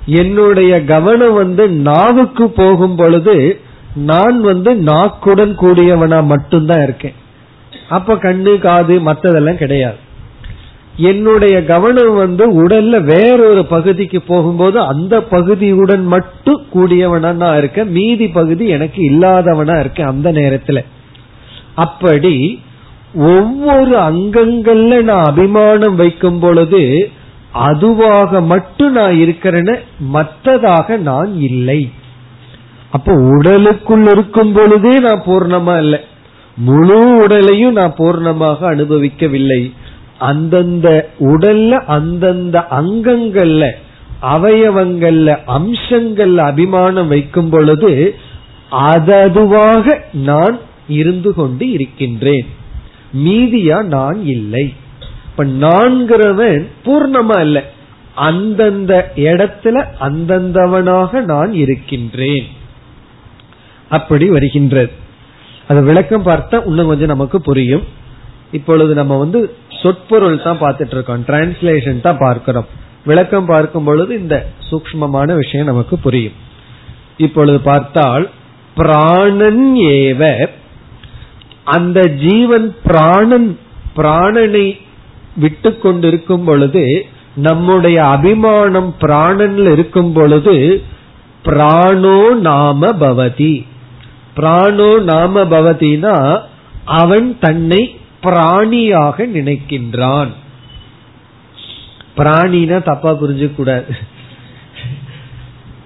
என்னுடைய கவனம் வந்து நாவுக்கு போகும் பொழுது நான் வந்து நாக்குடன் கூடியவனா மட்டும்தான் இருக்கேன். அப்ப கண்ணு காது மத்ததெல்லாம் கிடையாது. என்னுடைய கவனம் வந்து உடல்ல வேறொரு பகுதிக்கு போகும்போது அந்த பகுதியுடன் மட்டும் கூடியவனா நான் இருக்கேன் மீதி பகுதி எனக்கு இல்லாதவனா இருக்கேன் அந்த நேரத்துல. அப்படி ஒவ்வொரு அங்கங்கள்ல நான் அபிமானம் வைக்கும் பொழுது அதுவாக மட்டும் நான் இருக்கிறேன்னு மற்றதாக நான் இல்லை. அப்ப உடலுக்குள் இருக்கும் பொழுதே நான் பூர்ணமா இல்லை. முழு உடலையும் நான் பூர்ணமாக அனுபவிக்கவில்லை. அந்தந்த உடல்ல அந்தந்த அங்கங்கள்ல அவயவங்கள்ல அம்சங்கள்ல அபிமானம் வைக்கும் பொழுது அததுவாக நான் இருந்து கொண்டு இருக்கின்றேன். மீதியா நான் இல்லை. இப்ப நான்கிறவன் பூர்ணமா இல்லை. அந்தந்த இடத்துல அந்தந்தவனாக நான் இருக்கின்றேன். அப்படி வருகின்றது. அது விளக்கம் பார்த்தா இன்னும் கொஞ்சம் நமக்கு புரியும். இப்பொழுது நம்ம வந்து சொற்பொருள் தான் பார்த்துட்டு இருக்கோம். டிரான்ஸ்லேஷன் தான் பார்க்கிறோம். விளக்கம் பார்க்கும் பொழுது இந்த சூக்மமான விஷயம் நமக்கு புரியும். இப்பொழுது பார்த்தால் பிராணன் ஏவ அந்த ஜீவன் பிராணன் பிராணனை விட்டு கொண்டிருக்கும் பொழுது நம்முடைய அபிமானம் பிராணன்ல இருக்கும் பொழுது பிராணோ நாம பவதி. பிராணோ நாம பவதினா அவன் தன்னை பிராணியாக நினைக்கின்றான். பிராணினா தப்பா புரிஞ்சுக்கூடாது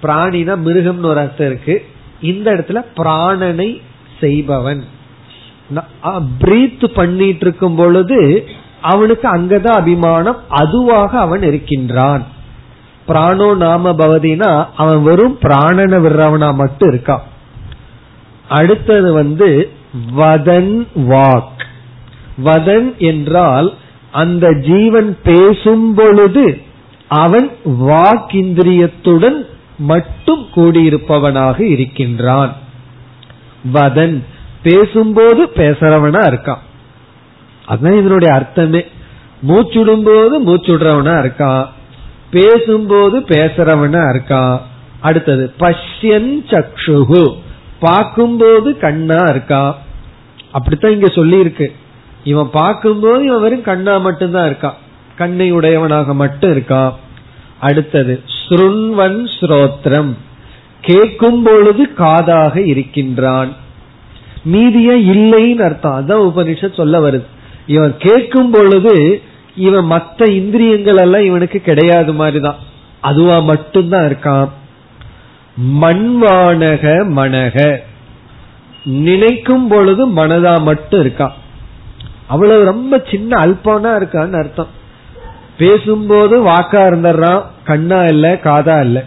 பிராணினா மிருகம்னு ஒரு அர்த்தம் இருக்கு. இந்த இடத்துல பிராணனை செய்பவன். பிரீத் பண்ணிட்டு இருக்கும் பொழுது அவனுக்கு அங்கதான் அபிமானம் அதுவாக அவன் இருக்கின்றான். பிராணோ நாம பவதினா அவன் வெறும் பிராணனை விடுறவனா மட்டும் இருக்கான். அடுத்தது வந்து வதன் வாக். வதன் என்றால் அந்த ஜீவன் பேசும் பொழுது அவன் வாக்கிந்திரியத்துடன் மட்டும் கூடியிருப்பவனாக இருக்கின்றான். வதன் பேசும்போது பேசுறவனா இருக்கான். அதுதான் இதனுடைய அர்த்தமே. மூச்சுடும் போது மூச்சுடுறவனா இருக்கான். பேசும்போது பேசுறவனா இருக்கான். அடுத்தது பஷ்யன் சக்ஷுகு. பார்க்கும்போது கண்ணா இருக்கா? அப்படித்தான் இங்க சொல்லி இருக்கு இவன் பார்க்கும்போது இவன் வெறும் கண்ணா மட்டும்தான் இருக்கா? கண்ணை உடையவனாக மட்டும் இருக்கா? அடுத்தது ஸ்ருண்வன் ஸ்ரோத்ரம். கேட்கும் பொழுது காதாக இருக்கின்றான். மீதிய இல்லைன்னு அர்த்தம். அதான் உபனிஷத் சொல்ல வருது. இவன் கேட்கும் பொழுது இவன் மற்ற இந்திரியங்கள் எல்லாம் இவனுக்கு கிடையாது மாதிரிதான். அதுவா மட்டும்தான் இருக்கான். மண்வானக மனக. நினைக்கும் பொழுது மனதா மட்டும் இருக்கான் அவ்வளவு ரொம்ப சின்ன அல்பானா இருக்கான்னு அர்த்தம். பேசும்போது வாக்கா இருந்துடுறான் கண்ணா இல்ல காதா இல்ல.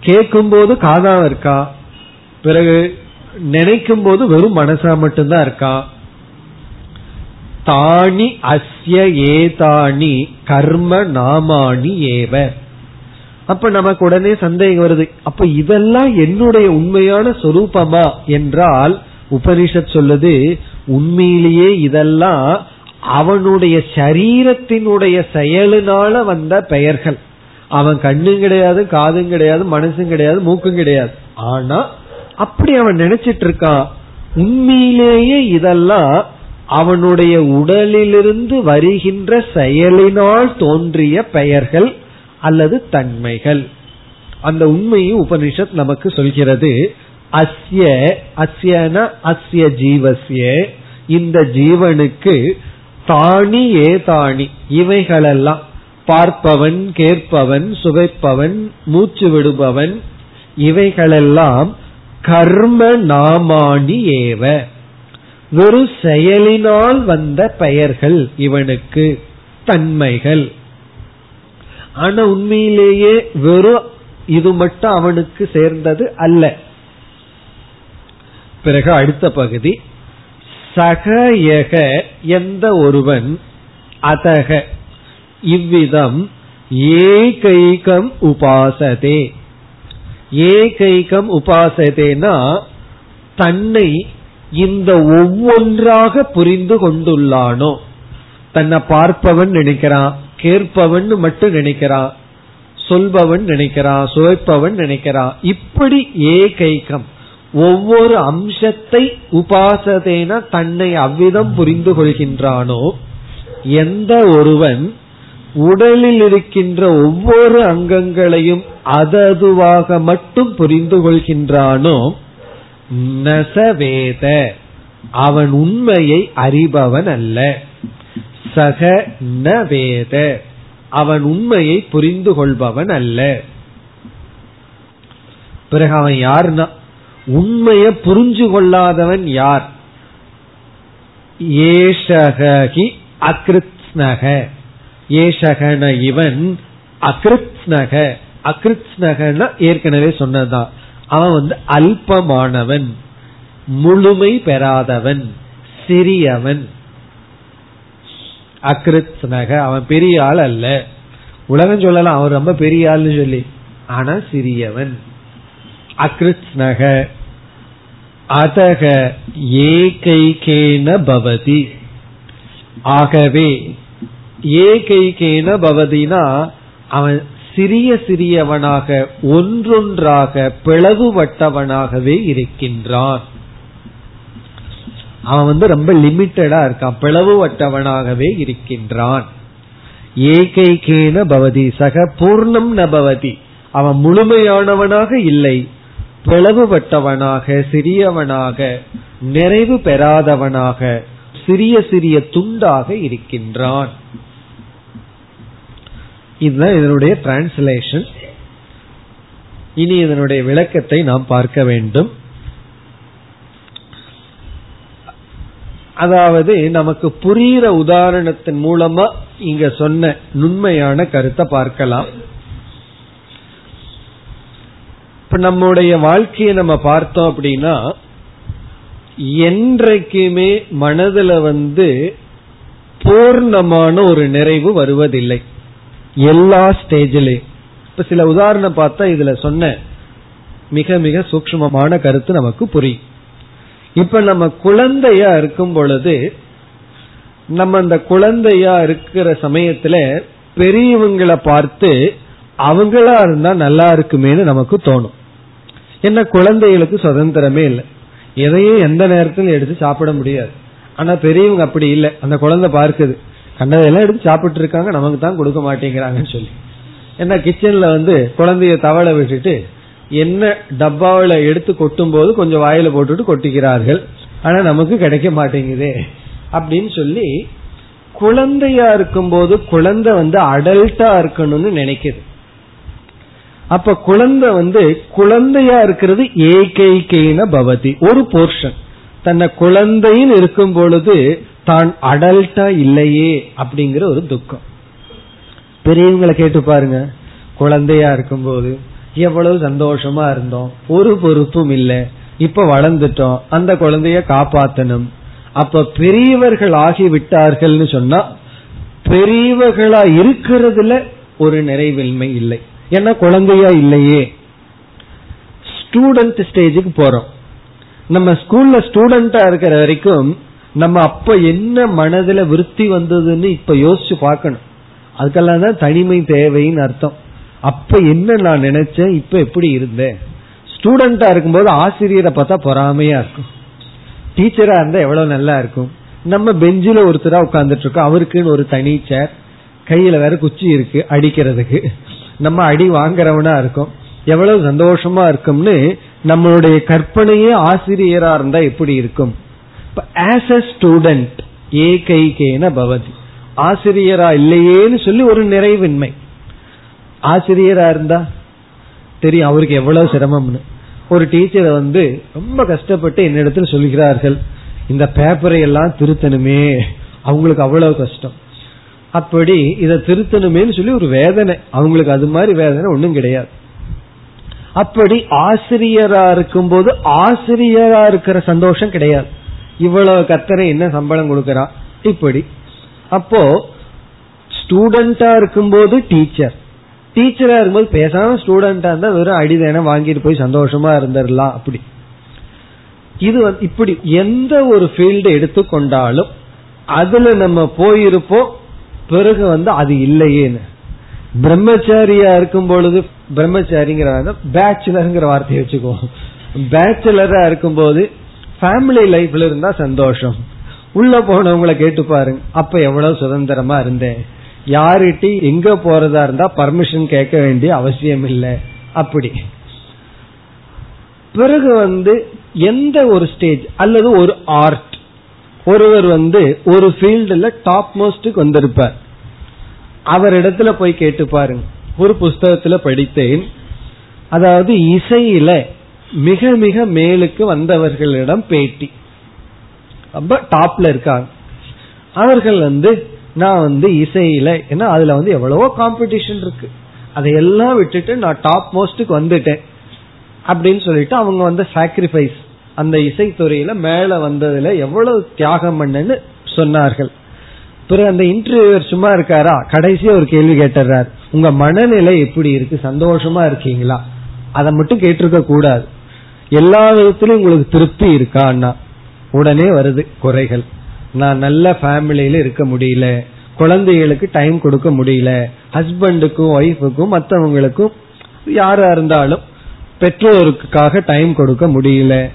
கேட்கும் போது காதா இருக்கா? பிறகு நினைக்கும் போது வெறும் மனசா மட்டும்தான் இருக்கா? தானி அஸ்ய ஏதானி கர்ம நாமானி ஏவ. அப்ப நமக்கு உடனே சந்தேகம் வருது. அப்ப இதெல்லாம் என்னுடைய உண்மையான சொரூபமா என்றால் உபனிஷத் சொல்லுது உண்மையிலேயே இதெல்லாம் அவனுடைய சரீரத்தினுடைய செயலினால வந்த பெயர்கள். அவன் கண்ணும் கிடையாது காதும் கிடையாது மனசும் கிடையாது மூக்கும் கிடையாது. ஆனா அப்படி அவன் நினைச்சிட்டு இருக்கான். உண்மையிலேயே இதெல்லாம் அவனுடைய உடலிலிருந்து வருகின்ற செயலினால் தோன்றிய பெயர்கள் அல்லது தன்மைகள். அந்த உண்மையை உபனிஷத் நமக்கு சொல்கிறது. அஸ்ய அஸ்யன அஸ்ய ஜீவசிய இந்த ஜீவனுக்கு தானி ஏ தானி இவைகளெல்லாம் பார்ப்பவன் கேட்பவன் சுவைப்பவன் மூச்சு விடுபவன் இவைகளெல்லாம் கர்ம நாமானி ஏவ. ஒரு செயலினால் வந்த பெயர்கள் இவனுக்கு. தன்மைகள். ஆனா உண்மையிலேயே வெறும் இது மட்டும் அவனுக்கு சேர்ந்தது அல்ல. பிறகு அடுத்த பகுதி சகயக எந்த ஒருவன் அதக. இவ்விதம் ஏகைகம் உபாசதே. ஏகைகம் உபாசதேனா தன்னை இந்த ஒவ்வொன்றாக புரிந்து கொண்டுள்ளானோ. தன்னை பார்ப்பவன் நினைக்கிறான். கேட்பவன் மட்டும் நினைக்கிறான் சொல்பவன் நினைக்கிறான் சுவைப்பவன் நினைக்கிறான் இப்படி ஏகைக்கம். ஒவ்வொரு அம்சத்தை உபாசதேன தன்னை அவ்விதம் புரிந்து கொள்கின்றானோ எந்த ஒருவன் உடலில் இருக்கின்ற ஒவ்வொரு அங்கங்களையும் அததுவாக மட்டும் புரிந்து கொள்கின்றானோ நசவேத. அவன் உண்மையை அறிபவன் அல்ல. சக ந வேத அவன் உண்மையை புரிந்து கொள்பவன் அல்ல. பிறகு அவன் யாருன்னா? உண்மையை புரிஞ்சு கொள்ளாதவன் யார்? ஏஷகி அக்ருத்னக ஏஷகன இவன் அகிருத்னக அகிருத்னகன ஏற்கனவே சொன்னதான் அவன் வந்து அல்பமானவன் முழுமை பெறாதவன் சிறியவன். அகிருத்ஸ்னக அவன் பெரிய ஆள் அல்ல. உலகம் சொல்லலாம் அவன் ரொம்ப பெரிய ஆள்னு சொல்லி. ஆனா சிறியவன். அகிருத்னக அதக ஏகைகேன பவதி. ஆகவே ஏகைகேன பவதினா அவன் சிறிய சிறியவனாக ஒன்றொன்றாக பிளவுபட்டவனாகவே இருக்கின்றான். அவன் வந்து ரொம்ப லிமிட்டடா இருக்கான். பிளவுபட்டவனாகவே இருக்கின்றான். ஏகைகேன பவதி சக பூர்ணம் நபவதி அவன் முழுமையானவனாக இல்லை. பிளவுபட்டவனாக சிறியவனாக நிறைவு பெறாதவனாக சிறிய சிறிய துண்டாக இருக்கின்றான். இதுதான் இதனுடைய டிரான்ஸ்லேஷன் இனி இதனுடைய விளக்கத்தை நாம் பார்க்க வேண்டும். அதாவது நமக்கு புரிகிற உதாரணத்தின் மூலமா இங்க சொன்ன நுண்மையான கருத்தை பார்க்கலாம். இப்ப நம்முடைய வாழ்க்கையை நம்ம பார்த்தோம் அப்படின்னா என்றைக்குமே மனதுல வந்து பூர்ணமான ஒரு நிறைவு வருவதில்லை. எல்லா ஸ்டேஜிலையும். இப்ப சில உதாரணம் பார்த்தா இதுல சொன்ன மிக மிக சூக்மமான கருத்து நமக்கு புரியும். இப்ப நம்ம குழந்தையா இருக்கும் பொழுது நம்ம அந்த குழந்தையா இருக்கிற சமயத்துல பெரியவங்களை பார்த்து அவங்களா இருந்தா நல்லா இருக்குமேனு நமக்கு தோணும். என்ன குழந்தைகளுக்கு சுதந்திரமே இல்லை. எதையும் எந்த நேரத்திலும் எடுத்து சாப்பிட முடியாது. ஆனா பெரியவங்க அப்படி இல்லை. அந்த குழந்தை பார்க்குது. கண்டதெல்லாம் எடுத்து சாப்பிட்டு இருக்காங்க. நமக்கு தான் கொடுக்க மாட்டேங்கிறாங்கன்னு சொல்லி. என்ன கிச்சன்ல வந்து குழந்தைய தவளை விட்டுட்டு என்ன டப்பாவில எடுத்து கொட்டும் போது கொஞ்சம் வாயில போட்டுட்டு கொட்டிக்கிறார்கள். ஆனா நமக்கு கிடைக்க மாட்டேங்குதே. அப்படின்னு சொல்லி குழந்தையா இருக்கும்போது குழந்தை வந்து அடல்ட்டா இருக்கணும்னு நினைக்குது. அப்ப குழந்தை வந்து குழந்தையா இருக்கிறது ஏகைகைன பவதி. ஒரு போர்ஷன் தன்னை குழந்தைன்னு இருக்கும் பொழுது தான் அடல்ட்டா இல்லையே அப்படிங்கிற ஒரு துக்கம். பெரியவங்களை கேட்டு பாருங்க. குழந்தையா இருக்கும்போது எவ்வளவு சந்தோஷமா இருந்தோம். ஒரு பொறுப்பும் இல்லை. இப்ப வளர்ந்துட்டோம். அந்த குழந்தைய காப்பாத்தணும். அப்ப பெரியவர்கள் ஆகிவிட்டார்கள்னு சொன்னா பெரியவர்களா இருக்கிறதுல ஒரு நிறைவின்மை இல்லை. ஏன்னா குழந்தையா இல்லையே. ஸ்டூடெண்ட் ஸ்டேஜுக்கு போறோம். நம்ம ஸ்கூல்ல ஸ்டூடெண்டா இருக்கிற வரைக்கும் நம்ம அப்ப என்ன மனதுல விருத்தி வந்ததுன்னு இப்ப யோசிச்சு பார்க்கணும். அதுக்கெல்லாம் தான் தனிமை தேவைன்னு அர்த்தம். அப்ப என்ன நான் நினைச்சேன்? இப்ப எப்படி இருந்தேன்? ஸ்டூடெண்டா இருக்கும்போது ஆசிரியரை பார்த்தா பொறாமையா இருக்கும். டீச்சரா இருந்தா எவ்வளவு நல்லா இருக்கும். நம்ம பெஞ்சில ஒருத்தரா உட்கார்ந்துட்டு இருக்கோம். அவருக்குன்னு ஒரு தனி சேர் கையில வேற குச்சி இருக்கு அடிக்கிறதுக்கு. நம்ம அடி வாங்குறவனா இருக்கும். எவ்வளவு சந்தோஷமா இருக்கும்னு நம்மளுடைய கற்பனையே ஆசிரியரா இருந்தா எப்படி இருக்கும்? ஆஸ் அ ஸ்டூடெண்ட் ஏ கைகேன பவதி. ஆசிரியரா இல்லையேன்னு சொல்லி ஒரு நிறைவின்மை. ஆசிரியரா இருந்தா தெரியும் அவருக்கு எவ்வளவு சிரமம்னு. ஒரு டீச்சரை வந்து ரொம்ப கஷ்டப்பட்டு என்னிடத்துல சொல்கிறார்கள் இந்த பேப்பரை எல்லாம் திருத்தணுமே அவங்களுக்கு அவ்வளவு கஷ்டம். அப்படி இதை திருத்தணுமேன்னு சொல்லி ஒரு வேதனை. அவங்களுக்கு அது மாதிரி வேதனை ஒன்றும் கிடையாது. அப்படி ஆசிரியரா இருக்கும்போது ஆசிரியரா இருக்கிற சந்தோஷம் கிடையாது. இவ்வளவு கத்தனை என்ன சம்பளம் கொடுக்கறா? இப்படி. அப்போ ஸ்டூடெண்டா இருக்கும்போது டீச்சர் டீச்சரா இருக்கும்போது பேசாம ஸ்டூடெண்டா இருந்தா வெறும் அடிதான வாங்கிட்டு போய் சந்தோஷமா இருந்துடலாம். அப்படி. இது இப்படி எந்த ஒரு ஃபீல்டு எடுத்துக்கொண்டாலும் அதுல நம்ம போயிருப்போம் பிறகு வந்து அது இல்லையேன்னு. பிரம்மச்சாரியா இருக்கும் பொழுது பிரம்மச்சாரிங்கிற பேச்சுலருங்கிற வார்த்தையை வச்சுக்குவோம். பேச்சுலரா இருக்கும்போது ஃபேமிலி லைஃப்ல இருந்தா சந்தோஷம். உள்ள போனவங்களை கேட்டு பாருங்க அப்ப எவ்வளவு சுதந்திரமா இருந்தேன். யாருட்டி எங்க போறதா இருந்தா பர்மிஷன் கேட்க வேண்டிய அவசியம் இல்லை அப்படி. பிறகு வந்து எந்த ஒரு ஸ்டேஜ் அல்லது ஒரு ஆர்ட் ஒருவர் வந்து ஒரு ஃபீல்டுல டாப் மோஸ்டுக்கு வந்திருப்பார். அவரிடத்துல போய் கேட்டு பாருங்க. ஒரு புஸ்தகத்துல படித்தேன். அதாவது இசையில மிக மிக மேலுக்கு வந்தவர்களிடம் பேட்டி. ரொம்ப டாப்ல இருக்காங்க. அவர்கள் வந்து நான் வந்து இசையில ஏன்னா அதுல வந்து எவ்வளவோ காம்படிஷன் இருக்கு. அதையெல்லாம் விட்டுட்டு நான் டாப் மோஸ்டுக்கு வந்துட்டேன். அப்படின்னு சொல்லிட்டு அவங்க வந்து சாக்ரிஃபைஸ் அந்த இசைத்துறையில மேல வந்ததுல எவ்வளவு தியாகம் பண்ணுன்னு சொன்னார்கள். பிறகு அந்த இன்டர்வியூவர் சும்மா இருக்காரா? கடைசியா ஒரு கேள்வி கேட்டுறாரு. உங்க மனநிலை எப்படி இருக்கு? சந்தோஷமா இருக்கீங்களா? அதை மட்டும் கேட்டிருக்க கூடாது. எல்லா விதத்திலும் உங்களுக்கு திருப்தி இருக்கா அண்ணா உடனே வருது குறைகள். நான் நல்ல ஃபேமிலியில இருக்க முடியல. குழந்தைகளுக்கு டைம் கொடுக்க முடியல. ஹஸ்பண்டுக்கும் ஒய்ஃபுக்கும் மற்றவங்களுக்கும் யாரா இருந்தாலும் பெற்றோருக்காக டைம் கொடுக்க முடியல.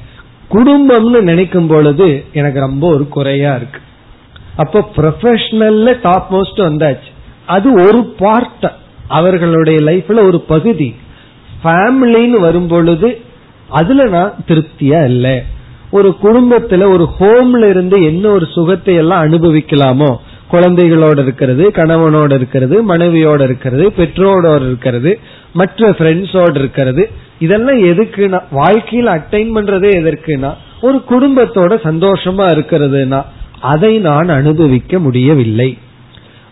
குடும்பம்னு நினைக்கும் பொழுது எனக்கு ரொம்ப ஒரு குறையா இருக்கு. அப்போ ப்ரொஃபஷனல்ல டாப் மோஸ்ட் வந்தாச்சு. அது ஒரு பார்ட் அவர்களுடைய லைஃப்ல ஒரு பகுதி. ஃபேமிலின்னு வரும் பொழுது அதுல நான் திருப்தியா இல்லை. ஒரு குடும்பத்துல ஒரு ஹோம்ல இருந்து என்ன ஒரு சுகத்தை எல்லாம் அனுபவிக்கலாமோ? குழந்தைகளோட இருக்கிறது கணவனோட இருக்கிறது மனைவியோட இருக்கிறது பெற்றோரோட இருக்கிறது மற்ற ஃப்ரெண்ட்ஸோட இருக்கிறது. இதெல்லாம் எதுக்குன்னா வாழ்க்கையில் அட்டைன் பண்றதே எதற்குனா ஒரு குடும்பத்தோட சந்தோஷமா இருக்கிறதுனா அதை நான் அனுபவிக்க முடியவில்லை.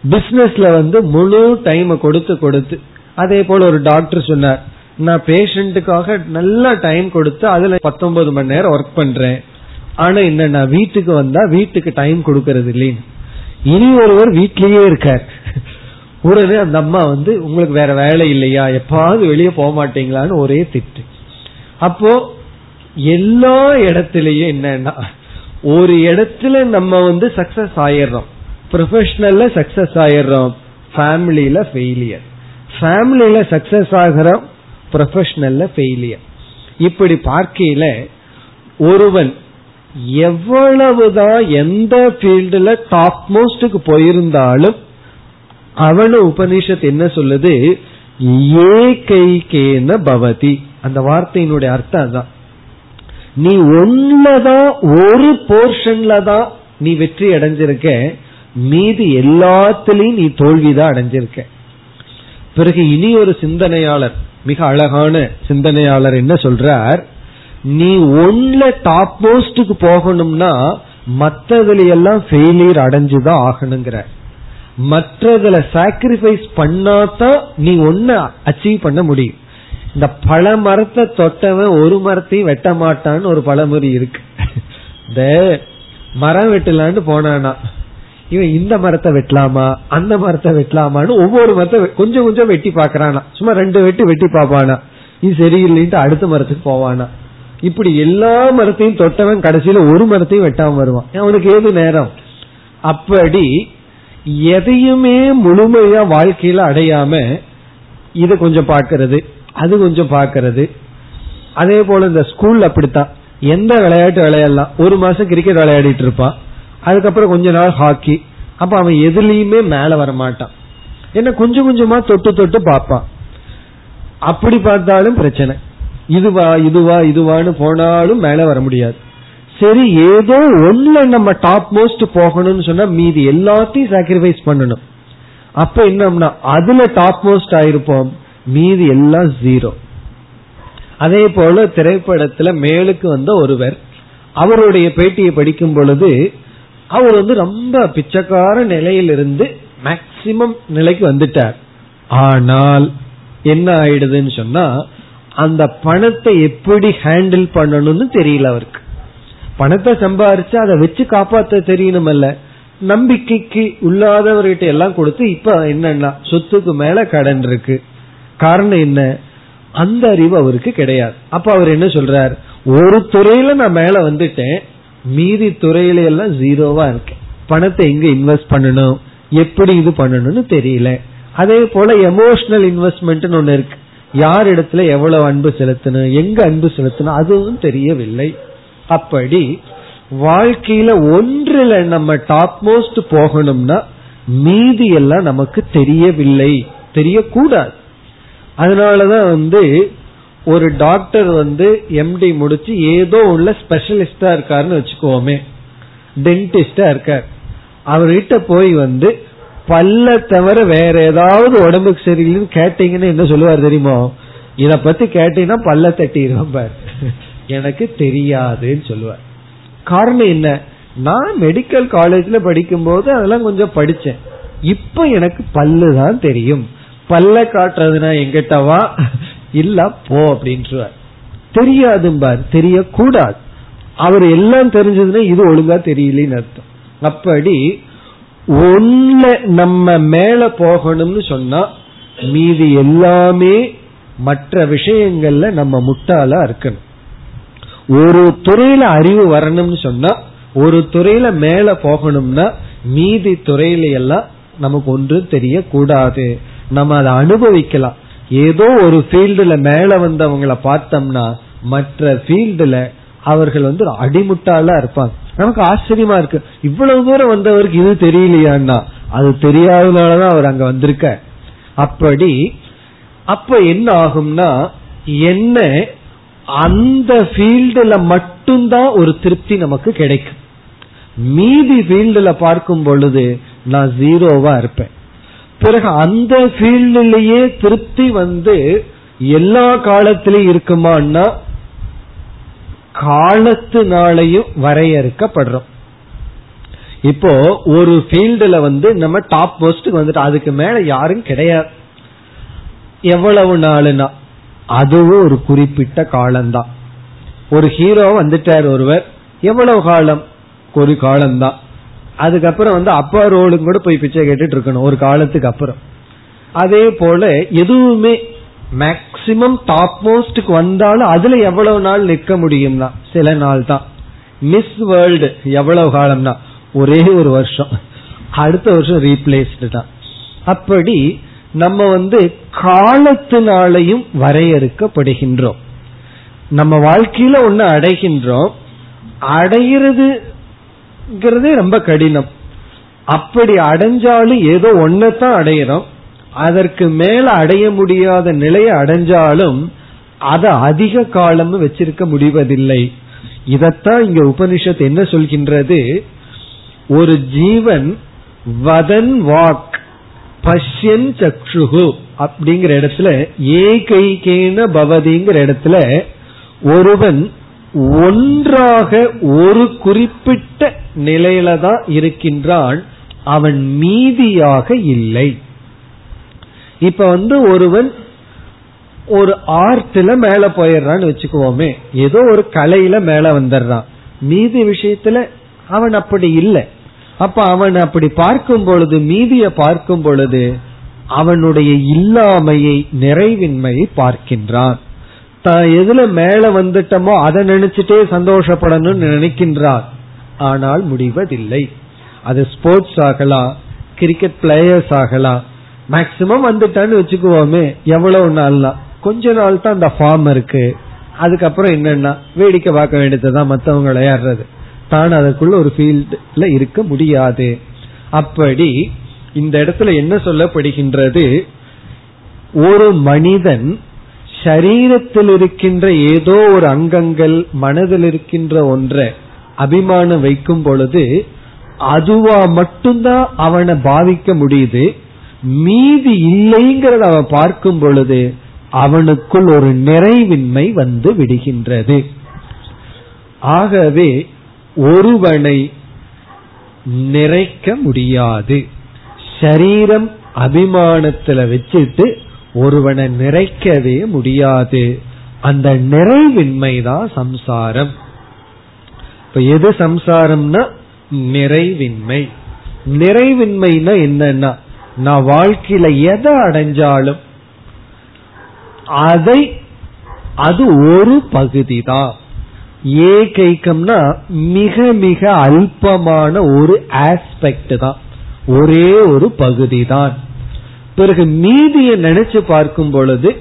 பிசினஸ்ல வந்து முழு டைம் கொடுத்து கொடுத்து அதே போல ஒரு டாக்டர் சொன்னார் நான் பேஷண்ட்டுக்காக நல்ல டைம் கொடுத்து அதுல பத்தொன்பது மணி நேரம் ஒர்க் பண்றேன். ஆனா என்ன நான் வீட்டுக்கு வந்தா வீட்டுக்கு டைம் கொடுக்கறது இல்லைன்னு. இனி ஒருவர் வீட்லயே இருக்கார். உடனே அந்த அம்மா வந்து உங்களுக்கு வேற வேலை இல்லையா? எப்பாவது வெளியே போக மாட்டீங்களான்னு ஒரே திட்டு. அப்போ எல்லா இடத்திலையும் என்னன்னா ஒரு இடத்துல நம்ம வந்து சக்சஸ் ஆயிடுறோம். ப்ரொஃபஷனல்ல சக்சஸ் ஆயிடுறோம். ஃபேமிலியில ஃபெயிலியர் ஃபேமிலியில சக்சஸ் ஆகிறோம். ப்ரொஃபஷனல்ல ஃபெயிலியர் இப்படி பார்க்கையில ஒருவன் எவ்வளவுதான் எந்த ஃபீல்டுல டாப் மோஸ்டுக்கு போயிருந்தாலும் அவன உபனிஷத் என்ன சொல்லுது? ஏகைகேன பவதி. அந்த வார்த்தையினுடைய அர்த்தம் தான் நீ ஒன்னதான் ஒரு போர்ஷன்ல தான் நீ வெற்றி அடைஞ்சிருக்க. மீதி எல்லாத்திலையும் நீ தோல்விதான் அடைஞ்சிருக்க. பிறகு இனி ஒரு சிந்தனையாளர் மிக அழகான சிந்தனையாளர் என்ன சொல்றார்? நீ ஒன்ல டாப் போஸ்டுக்கு போகணும்னா மற்றதுல எல்லாம் ஃபெயிலியர் அடைஞ்சுதான் ஆகணுங்கிற. மற்றதுல சாக்ரிஃபைஸ் பண்ணாதான் நீ ஒன்ன அச்சீவ் பண்ண முடியும். இந்த பல மரத்தை தொட்டவன் ஒரு மரத்தையும் வெட்ட மாட்டான்னு ஒரு பழமொழி இருக்கு. [laughs] இந்த மரம் வெட்டலான்னு போனானா? இவன் இந்த மரத்தை வெட்டலாமா அந்த மரத்தை வெட்டலாமான்னு ஒவ்வொரு மரத்தை கொஞ்சம் கொஞ்சம் வெட்டி பாக்குறானா சும்மா ரெண்டு வெட்டி வெட்டி பாப்பானா இது சரியில்லைன்ட்டு அடுத்த மரத்துக்கு போவானா. இப்படி எல்லா மரத்தையும் தொட்டவன் கடைசியில ஒரு மரத்தையும் வெட்டாம வருவான். அவனுக்கு ஏது நேரம்? அப்படி எதையுமே முழுமையா வாழ்க்கையில அடையாம இதை கொஞ்சம் பாக்கிறது அது கொஞ்சம் பாக்கிறது அதே போல இந்த ஸ்கூல் அப்படித்தான். எந்த விளையாட்டு விளையாடலாம்? ஒரு மாசம் கிரிக்கெட் விளையாடிட்டு இருப்பான். அதுக்கப்புறம் கொஞ்ச நாள் ஹாக்கி. அப்ப அவன் எதுலயுமே மேல வர மாட்டான் என்ன கொஞ்சம் கொஞ்சமா தொட்டு தொட்டு பார்ப்பான். அப்படி பார்த்தாலும் பிரச்சனை. இதுவா இதுவா இதுவான்னு போனாலும் மேல வர முடியாது. சரி ஏதோ ஒண்ணுல நம்ம டாப் மோஸ்ட் போகணும்னு சொன்னா மீதி எல்லாத்தையும் சாக்ரிஃபைஸ் பண்ணணும். அப்ப என்னம்னா அதுல டாப் மோஸ்ட் ஆயிருப்போம் மீதி எல்லாம் ஜீரோ அதே போல திரைப்படத்துல மேலுக்கு வந்த ஒருவர் அவருடைய பேட்டியை படிக்கும் பொழுது அவர் வந்து ரொம்ப பிச்சைக்கார நிலையிலிருந்து மேக்சிமம் நிலைக்கு வந்துட்டார். ஆனால் என்ன ஆயிடுதுன்னு சொன்னா அந்த பணத்தை எப்படி ஹேண்டில் பண்ணணும்னு தெரியல அவருக்கு. பணத்தை சம்பாரிச்சு அதை வச்சு காப்பாத்த தெரியணுமல்ல. நம்பிக்கைக்கு உள்ளாதவர்கிட்ட எல்லாம் கொடுத்து இப்ப என்னன்னா சொத்துக்கு மேல கடன் இருக்கு. காரணம் என்ன? அந்த அறிவு அவருக்கு கிடையாது. அப்ப அவர் என்ன சொல்றார்? ஒரு துறையில நான் மேல வந்துட்டேன். மீதி துறையில எல்லாம் ஜீரோவா இருக்கு. பணத்தை எங்க இன்வெஸ்ட் பண்ணணும்? எப்படி இது பண்ணணும்னு தெரியல. அதே போல எமோஷனல் இன்வெஸ்ட்மெண்ட் ஒண்ணு இருக்கு. யார் இடத்துல எவ்வளவு அன்பு செலுத்தணும்? எங்க அன்பு செலுத்தணும்? அதுவும் தெரியவில்லை. அப்படி வாழ்க்கையில ஒன்றுல நம்ம டாப் மோஸ்ட் போகணும்னா மீதி எல்லாம் நமக்கு தெரியவில்லை. தெரியக்கூடாது. அதனாலதான் வந்து ஒரு டாக்டர் வந்து எம்டி முடிச்சு ஏதோ உள்ள ஸ்பெஷலிஸ்டா இருக்காருன்னு வச்சுக்கோமே. டென்டிஸ்டா இருக்கார். அவர்கிட்ட போய் வந்து பல்ல தவிர வேற ஏதாவது உடம்புக்கு சரியில்லைன்னு கேட்டீங்கன்னு என்ன சொல்லுவார் தெரியுமோ? இத பத்தி கேட்டீங்கன்னா பல்ல தட்டிடுவோம் பார். எனக்கு தெரியாதுன்னு சொல்லுவார். காரணம் என்ன? நான் மெடிக்கல் காலேஜ்ல படிக்கும் போது அதெல்லாம் கொஞ்சம் படிச்சேன். இப்ப எனக்கு பல்லு தான் தெரியும். பல்ல காட்டுறதுனா எங்கிட்டவா? இல்ல போ அப்படின்றார். தெரியாதும்பார் தெரியக்கூடாது. அவர் எல்லாம் தெரிஞ்சதுன்னா இது ஒழுங்கா தெரியலன்னு அர்த்தம். அப்படி ஒன்ன நம்ம மேல போகணும்னு சொன்னா மீதி எல்லாமே மற்ற விஷயங்கள்ல நம்ம முட்டாளா இருக்கணும். ஒரு துறையில அறிவு வரணும்னு சொன்னா ஒரு துறையில மேல போகணும்னா மீதி துறையில எல்லாம் நமக்கு ஒன்றும் தெரியக்கூடாது. நம்ம அதை அனுபவிக்கலாம். ஏதோ ஒரு ஃபீல்டுல மேல வந்தவங்கள பார்த்தோம்னா மற்ற ஃபீல்டுல அவர்கள் வந்து அடிமுட்டாளா இருப்பாங்க. நமக்கு ஆச்சரியமா இருக்கு. இவ்வளவு தூரம் வந்தவருக்கு இது தெரியலையான்னா அது தெரியாததுனாலதான் அவர் அங்க வந்திருக்க அப்படி அப்ப என்ன ஆகும்னா என்ன அந்த ஃபீல்டுல மட்டும்தான் ஒரு திருப்தி நமக்கு கிடைக்கும். மீதி ஃபீல்டுல பார்க்கும் பொழுது நான் ஜீரோவா இருப்பேன். பிறகு அந்த ஃபீல்டுலயே திருப்தி வந்து எல்லா காலத்திலையும் இருக்குமான்னா காலத்தினாலையும் வரையறுக்கப்படுறோம். இப்போ ஒரு ஃபீல்டுல வந்து நம்ம டாப் போஸ்டுக்கு வந்துட்டு அதுக்கு மேல யாரும் கிடையாது. எவ்வளவு நாளுனா அதுவும் ஒரு குறிப்பிட்ட காலம்தான். ஒரு ஹீரோ வந்துட்டார் ஒருவர். எவ்வளவு காலம்? ஒரு காலம்தான். அதுக்கப்புறம் வந்து அப்பா ரோலும் கூட போய் பிச்சை கேட்டுட்டு இருக்கணும் ஒரு காலத்துக்கு அப்புறம். அதே போல எதுவுமே மேக்சிமம் டாப் மோஸ்டுக்கு வந்தாலும் அதுல எவ்வளவு நாள் நிற்க முடியும்னா சில நாள் தான். மிஸ் வேர்ல்டு எவ்வளவு காலம்னா ஒரே ஒரு வருஷம். அடுத்த வருஷம் ரீப்ளேஸ்டு தான். அப்படி நம்ம வந்து காலத்தினாலையும் வரையறுக்கப்படுகின்றோம். நம்ம வாழ்க்கையில ஒன்னு அடைகின்றோம். அடைகிறது ரொம்ப கடினம். அப்படி அடைஞ்சாலும் ஏதோ ஒன்னதான் அடையிறோம் அதற்கு மேல அடைய முடியாத நிலையை அடைஞ்சாலும் அதை அதிக காலம் வச்சிருக்க முடிவதில்லை. இதத்தான் இங்க உபனிஷத் என்ன சொல்கின்றது? ஒரு ஜீவன் வதன் வாக் பஷ்யன் சக்ஷுகு அப்படிங்கிற இடத்துல ஏகைகேன பவதிங்கிற இடத்துல ஒருவன் ஒன்றாக ஒரு குறிப்பிட்ட நிலையில தான் இருக்கின்றான். அவன் மீதியாக இல்லை. இப்ப வந்து ஒருவன் ஒரு ஆர்ட்ல மேல போயிடுறான்னு வச்சுக்குவோமே. ஏதோ ஒரு கலையில மேல வந்துடுறான். மீதி விஷயத்துல அவன் அப்படி இல்லை. அப்ப அவன் அப்படி பார்க்கும் பொழுது மீதிய பார்க்கும் பொழுது அவனுடைய இல்லாமையை நிறைவின்மையை பார்க்கின்றான். தான் எதுல மேல வந்துட்டமோ அதை நினைச்சிட்டே சந்தோஷப்படணும்னு நினைக்கின்றார். ஆனால் முடிவதில்லை. அது ஸ்போர்ட்ஸ் ஆகலாம் கிரிக்கெட் பிளேயர்ஸ் ஆகலாம். மேக்சிமம் வந்துட்டான்னு வச்சுக்குவோமே எவ்வளவு நாள்லாம் கொஞ்ச நாள் தான் அந்த ஃபார்ம் இருக்கு. அதுக்கப்புறம் என்னன்னா வேடிக்கை பார்க்க வேண்டியதுதான் மற்றவங்க விளையாடுறது தான் அதற்குள்ள ஒரு ஃபீல்ட்ல இருக்க முடியாது. அப்படி இந்த இடத்துல என்ன சொல்லப்படுகின்றது? ஒரு மனிதன் சரீரத்தில் இருக்கின்ற ஏதோ ஒரு அங்கங்கள் மனதில் இருக்கின்ற ஒன்றை அபிமானம் வைக்கும் பொழுது அதுவா மட்டும்தான் அவனை பாதிக்க முடியுது. மீதி இல்லைங்கிறத அவன் பார்க்கும் பொழுது அவனுக்குள் ஒரு நிறைவின்மை வந்து விடுகின்றது. ஆகவே ஒருவனை நிறைக்க முடியாது. சரீரம் அபிமானத்துல வச்சுட்டு ஒருவனை நிறைக்கவே முடியாது. அந்த நிறைவின்மை தான் சம்சாரம். இப்ப எது சம்சாரம்னா நிறைவின்மை. நிறைவின்மைனா என்னன்னா நான் வாழ்க்கையில எதை அடைஞ்சாலும் அதை அது ஒரு பகுதி தான் ஏகைக்கம்னா மிக மிக அல்பமான ஒரு ஆஸ்பெக்ட் தான் ஒரே ஒரு பகுதி தான் பிறகு மீதியை நினைச்சு பார்க்கும் பொழுது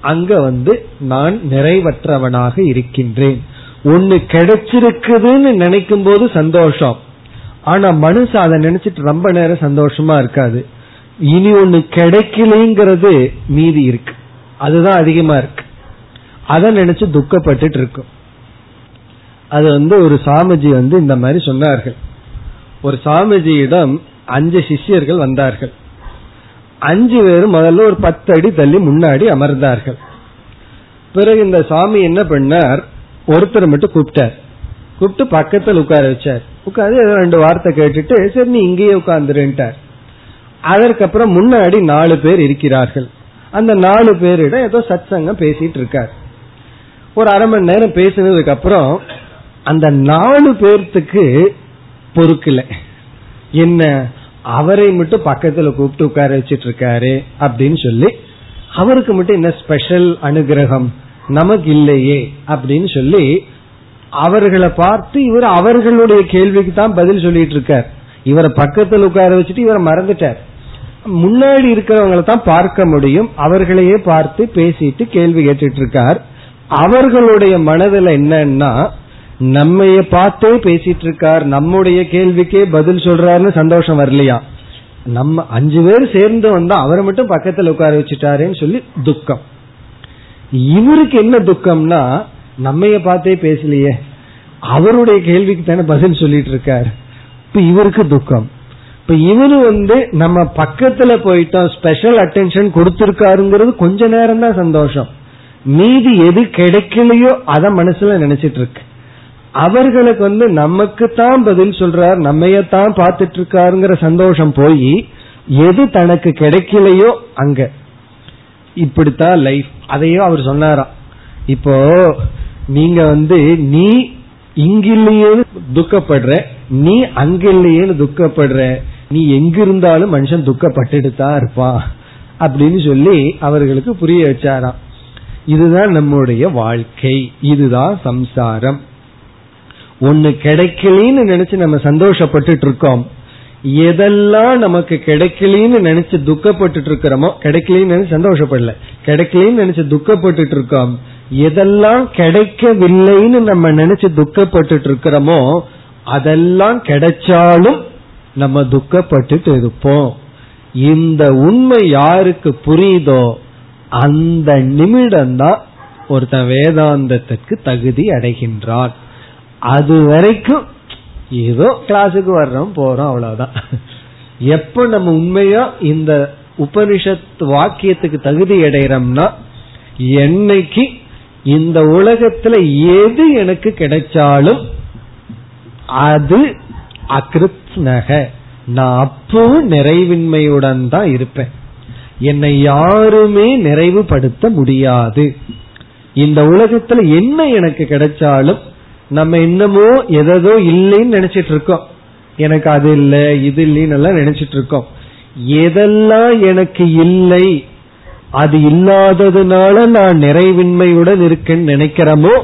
அங்க வந்து நான் நிறைவற்றவனாக இருக்கின்றேன். ஒன்னு கிடைச்சிருக்குதுன்னு நினைக்கும் போது சந்தோஷம். ஆனா மனுஷ அதை நினைச்சிட்டு ரொம்ப நேரம் சந்தோஷமா இருக்காது. இனி ஒன்னு கிடைக்கலங்கிறது மீதி இருக்கு. அதுதான் அதிகமா இருக்கு. அதை நினைச்சு துக்கப்பட்டு இருக்கும். அது வந்து ஒரு சாமிஜி வந்து இந்த மாதிரி சொன்னார்கள். ஒரு சாமிஜியிடம் அஞ்சு சிஷ்யர்கள் வந்தார்கள். அஞ்சு பேரும் முதல்ல ஒரு பத்து அடி தள்ளி முன்னாடி அமர்ந்தார்கள். பிறகு இந்த சாமி என்ன பண்ணார்? ஒருத்தர் மட்டும் கூப்பிட்டார். கூப்பிட்டு பக்கத்தில் உட்கார வச்சார். உட்காந்து ஏதோ ரெண்டு வார்த்தை கேட்டுட்டு சரி நீ இங்கேயே உட்கார்ந்துருன்ட்டார். அதற்கப்புறம் முன்னாடி நாலு பேர் இருக்கிறார்கள். அந்த நாலு பேரிடம் ஏதோ சத் சங்கம் பேசிட்டு இருக்கார். ஒரு அரை மணி நேரம் பேசினதுக்கு அப்புறம் அந்த நாலு பேர்த்துக்கு பொறுக்கல என்ன? அவரை மட்டும் பக்கத்துல கூப்பிட்டு உட்கார வச்சிட்டு இருக்காரு அப்படின்னு சொல்லி அவருக்கு மட்டும் என்ன ஸ்பெஷல் அனுகிரகம்? நமக்கு இல்லையே அப்படின்னு சொல்லி அவர்களை பார்த்து இவர் அவர்களுடைய கேள்விக்கு தான் பதில் சொல்லிட்டு இருக்கார் இவரை பக்கத்தில் உட்கார வச்சுட்டு இவரை மறந்துட்டார். முன்னாடி இருக்கிறவங்களை தான் பார்க்க முடியும். அவர்களையே பார்த்து பேசிட்டு கேள்வி கேட்டுட்டு இருக்கார் அவர்களுடைய மனதில் என்னன்னா நம்மைய பார்த்தே பேசிட்டு இருக்கார் நம்முடைய கேள்விக்கே பதில் சொல்றாருன்னு சந்தோஷம் வரலையா? நம்ம அஞ்சு பேர் சேர்ந்து வந்தா அவரை மட்டும் பக்கத்துல உட்கார வச்சுட்டாருன்னு சொல்லி துக்கம். இவருக்கு என்ன துக்கம்னா நம்மைய பார்த்தே பேசலையே. அவருடைய கேள்விக்கு தானே பதில் சொல்லிட்டு இருக்காரு இப்ப இவருக்கு துக்கம். இப்ப இவரு வந்து நம்ம பக்கத்துல போயிட்டோம் ஸ்பெஷல் அட்டென்ஷன் கொடுத்திருக்காருங்கிறது கொஞ்ச நேரம் தான் சந்தோஷம். மீதி எது கிடைக்கலையோ அத மனசுல நினைச்சிட்டு இருக்கு அவர்களுக்கு வந்து நமக்கு தான் பதில் சொல்றார் நம்மையத்தான் பார்த்துட்டு இருக்காருங்கிற சந்தோஷம் போய் எது தனக்கு கிடைக்கலையோ அங்க. இப்படித்தான் லைஃப் அதையும் அவர் சொன்னாராம். இப்போ நீங்க வந்து நீ இங்கிலேயே துக்கப்படுற நீ அங்கிலேயே துக்கப்படுற நீ எங்கிருந்தாலும் மனுஷன் துக்கப்பட்டுட்டு தான் இருப்பான் அப்படின்னு சொல்லி அவர்களுக்கு புரிய வச்சாராம். இதுதான் நம்முடைய வாழ்க்கை. இதுதான் சம்சாரம். ஒன்னு கிடைக்கலன்னு நினைச்சு நம்ம சந்தோஷப்பட்டுட்டு இருக்கோம். எதெல்லாம் நமக்கு கிடைக்கலன்னு நினைச்சு துக்கப்பட்டு இருக்கிறோமோ கிடைக்கலன்னு நினைச்சு சந்தோஷப்படல. கிடைக்கலன்னு நினைச்சு துக்கப்பட்டு இருக்கோம். எதெல்லாம் கிடைக்கவில்லைன்னு நம்ம நினைச்சு துக்கப்பட்டு இருக்கிறோமோ அதெல்லாம் கிடைச்சாலும் நம்ம துக்கப்பட்டு இருப்போம். இந்த உண்மை யாருக்கு புரியுதோ அந்த நிமிடம்தான் ஒருத்தன் வேதாந்தத்திற்கு தகுதி அடைகின்றான். அது வரைக்கும் ஏதோ கிளாஸுக்கு வர்றோம் போறோம் அவ்வளவுதான். எப்ப நம்ம உண்மையா இந்த உபனிஷத் வாக்கியத்துக்கு தகுதி அடைகிறோம்னா என்னைக்கு இந்த உலகத்துல எது எனக்கு கிடைச்சாலும் அது அகிருத்னக. நான் அப்பவும் நிறைவின்மையுடன் தான் இருப்பேன். என்னை யாருமே நிறைவுபடுத்த முடியாது. இந்த உலகத்துல என்ன எனக்கு கிடைச்சாலும் நம்ம இன்னமும் எதோ இல்லைன்னு நினைச்சிட்டு இருக்கோம். எனக்கு அது இல்லை இது இல்லைன்னு நினைச்சிட்டு இருக்கோம். எதெல்லாம் எனக்கு இல்லை அது இல்லாததுனால நான் நிறைவின்மையுடன் இருக்கேன்னு நினைக்கிறோமோ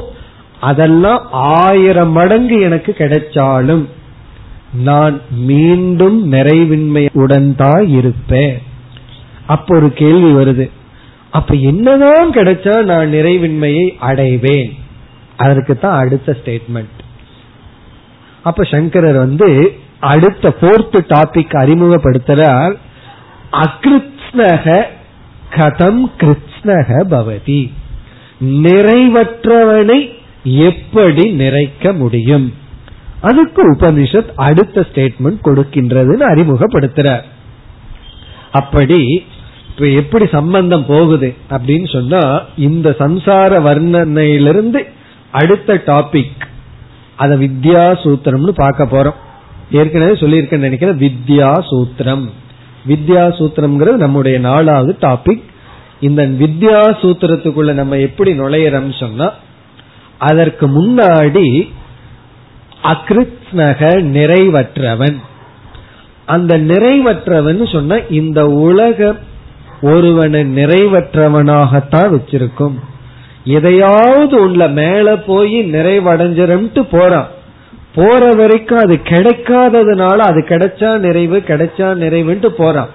அதெல்லாம் ஆயிரம் மடங்கு எனக்கு கிடைச்சாலும் நான் மீண்டும் நிறைவின்மையுடன் தான் இருப்பேன். அப்ப ஒரு கேள்வி வருது. அப்ப என்னதான் கிடைச்சா நான் நிறைவின்மையை அடைவேன்? அதற்கு தான் அடுத்த ஸ்டேட்மெண்ட் அப்ப சங்கரர் வந்து அடுத்த போர்த் டாபிக் அறிமுகப்படுத்துறார் அகிருத்னக கதம் கிருத்னக பவதி. நிறைவற்றவனை எப்படி நிறைக்க முடியும்? அதுக்கு உபனிஷத் அடுத்த ஸ்டேட்மெண்ட் கொடுக்கின்றதுன்னு அறிமுகப்படுத்துறார். அப்படி இப்ப எப்படி சம்பந்தம் போகுது அப்படின்னு சொன்னா இந்த சம்சார வர்ணனையிலிருந்து அடுத்த டாபிக் அத வித்யா சூத்திரம்னு பார்க்க போறோம். ஏற்கனவே சொல்லியிருக்கேன்னு நினைக்கிறேன் வித்யா சூத்திரம் வித்யா சூத்திரம்ங்கிறது நம்முடைய நாலாவது டாபிக் இந்த வித்யா சூத்திரத்துக்குள்ள நம்ம எப்படி நுழையிறோம் சொன்னா அதற்கு முன்னாடி அகிருத்னக நிறைவற்றவன். அந்த நிறைவற்றவன் சொன்ன இந்த உலக ஒருவனை நிறைவற்றவனாகத்தான் வச்சிருக்கும். எதையாவது உள்ள மேல போய் நிறைவடைஞ்சிரும்ட்டு போறான். போற வரைக்கும் அது கிடைக்காததுனால அது கிடைச்சா நிறைவு கிடைச்சா நிறைவுன்ட்டு போறான்.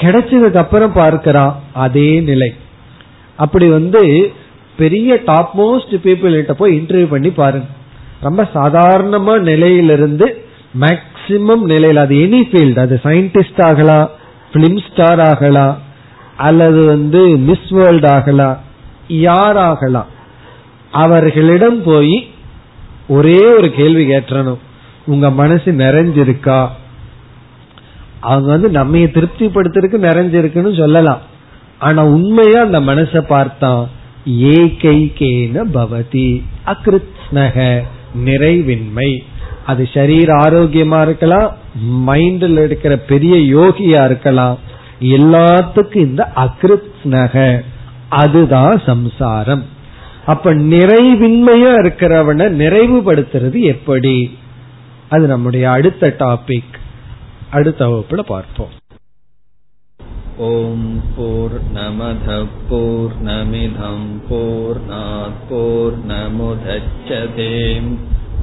கிடைச்சதுக்கு அப்புறம் பார்க்கிறான் அதே நிலை. அப்படி வந்து பெரிய டாப் மோஸ்ட் பீப்புள் கிட்ட போய் இன்டர்வியூ பண்ணி பாருங்க. ரொம்ப சாதாரணமா நிலையிலிருந்து மேக்சிமம் நிலையில் அது எனி ஃபீல்டு அது சயின்டிஸ்ட் ஆகலாம் பிலிம் ஸ்டார் ஆகலாம் அல்லது வந்து மிஸ் வேர்ல்ட் ஆகலாம் யாராகலாம்? அவர்களிடம் போய் ஒரே ஒரு கேள்வி கேட்டணும் உங்க மனசு நிறைஞ்சிருக்கா? அவங்க வந்து நம்ம திருப்திப்படுத்துறதுக்கு நிறைஞ்சிருக்குன்னு சொல்லலாம். ஆனா உண்மையா அந்த மனசை பார்த்தா ஏகைகேன பவதி அகிருத்னக நிறைவின்மை. அது சரீர ஆரோக்கியமா இருக்கலாம் மைண்ட்ல இருக்கிற பெரிய யோகியா இருக்கலாம். எல்லாத்துக்கும் இந்த அகிருத்னக அதுதான் சம்சாரம். அப்ப நிறைவின்மையா இருக்கிறவனை நிறைவுபடுத்துறது எப்படி? அது நம்முடைய அடுத்த டாபிக் அடுத்த வகுப்புல பார்ப்போம். ஓம் போர் நமத போர் நமிதம் போர் போர் நமுதச்சதேம்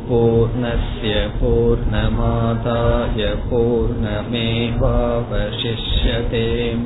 பூர்ணய பூர்ணமாதாய பூர்ணமேவாவசிஷ்யதேம்.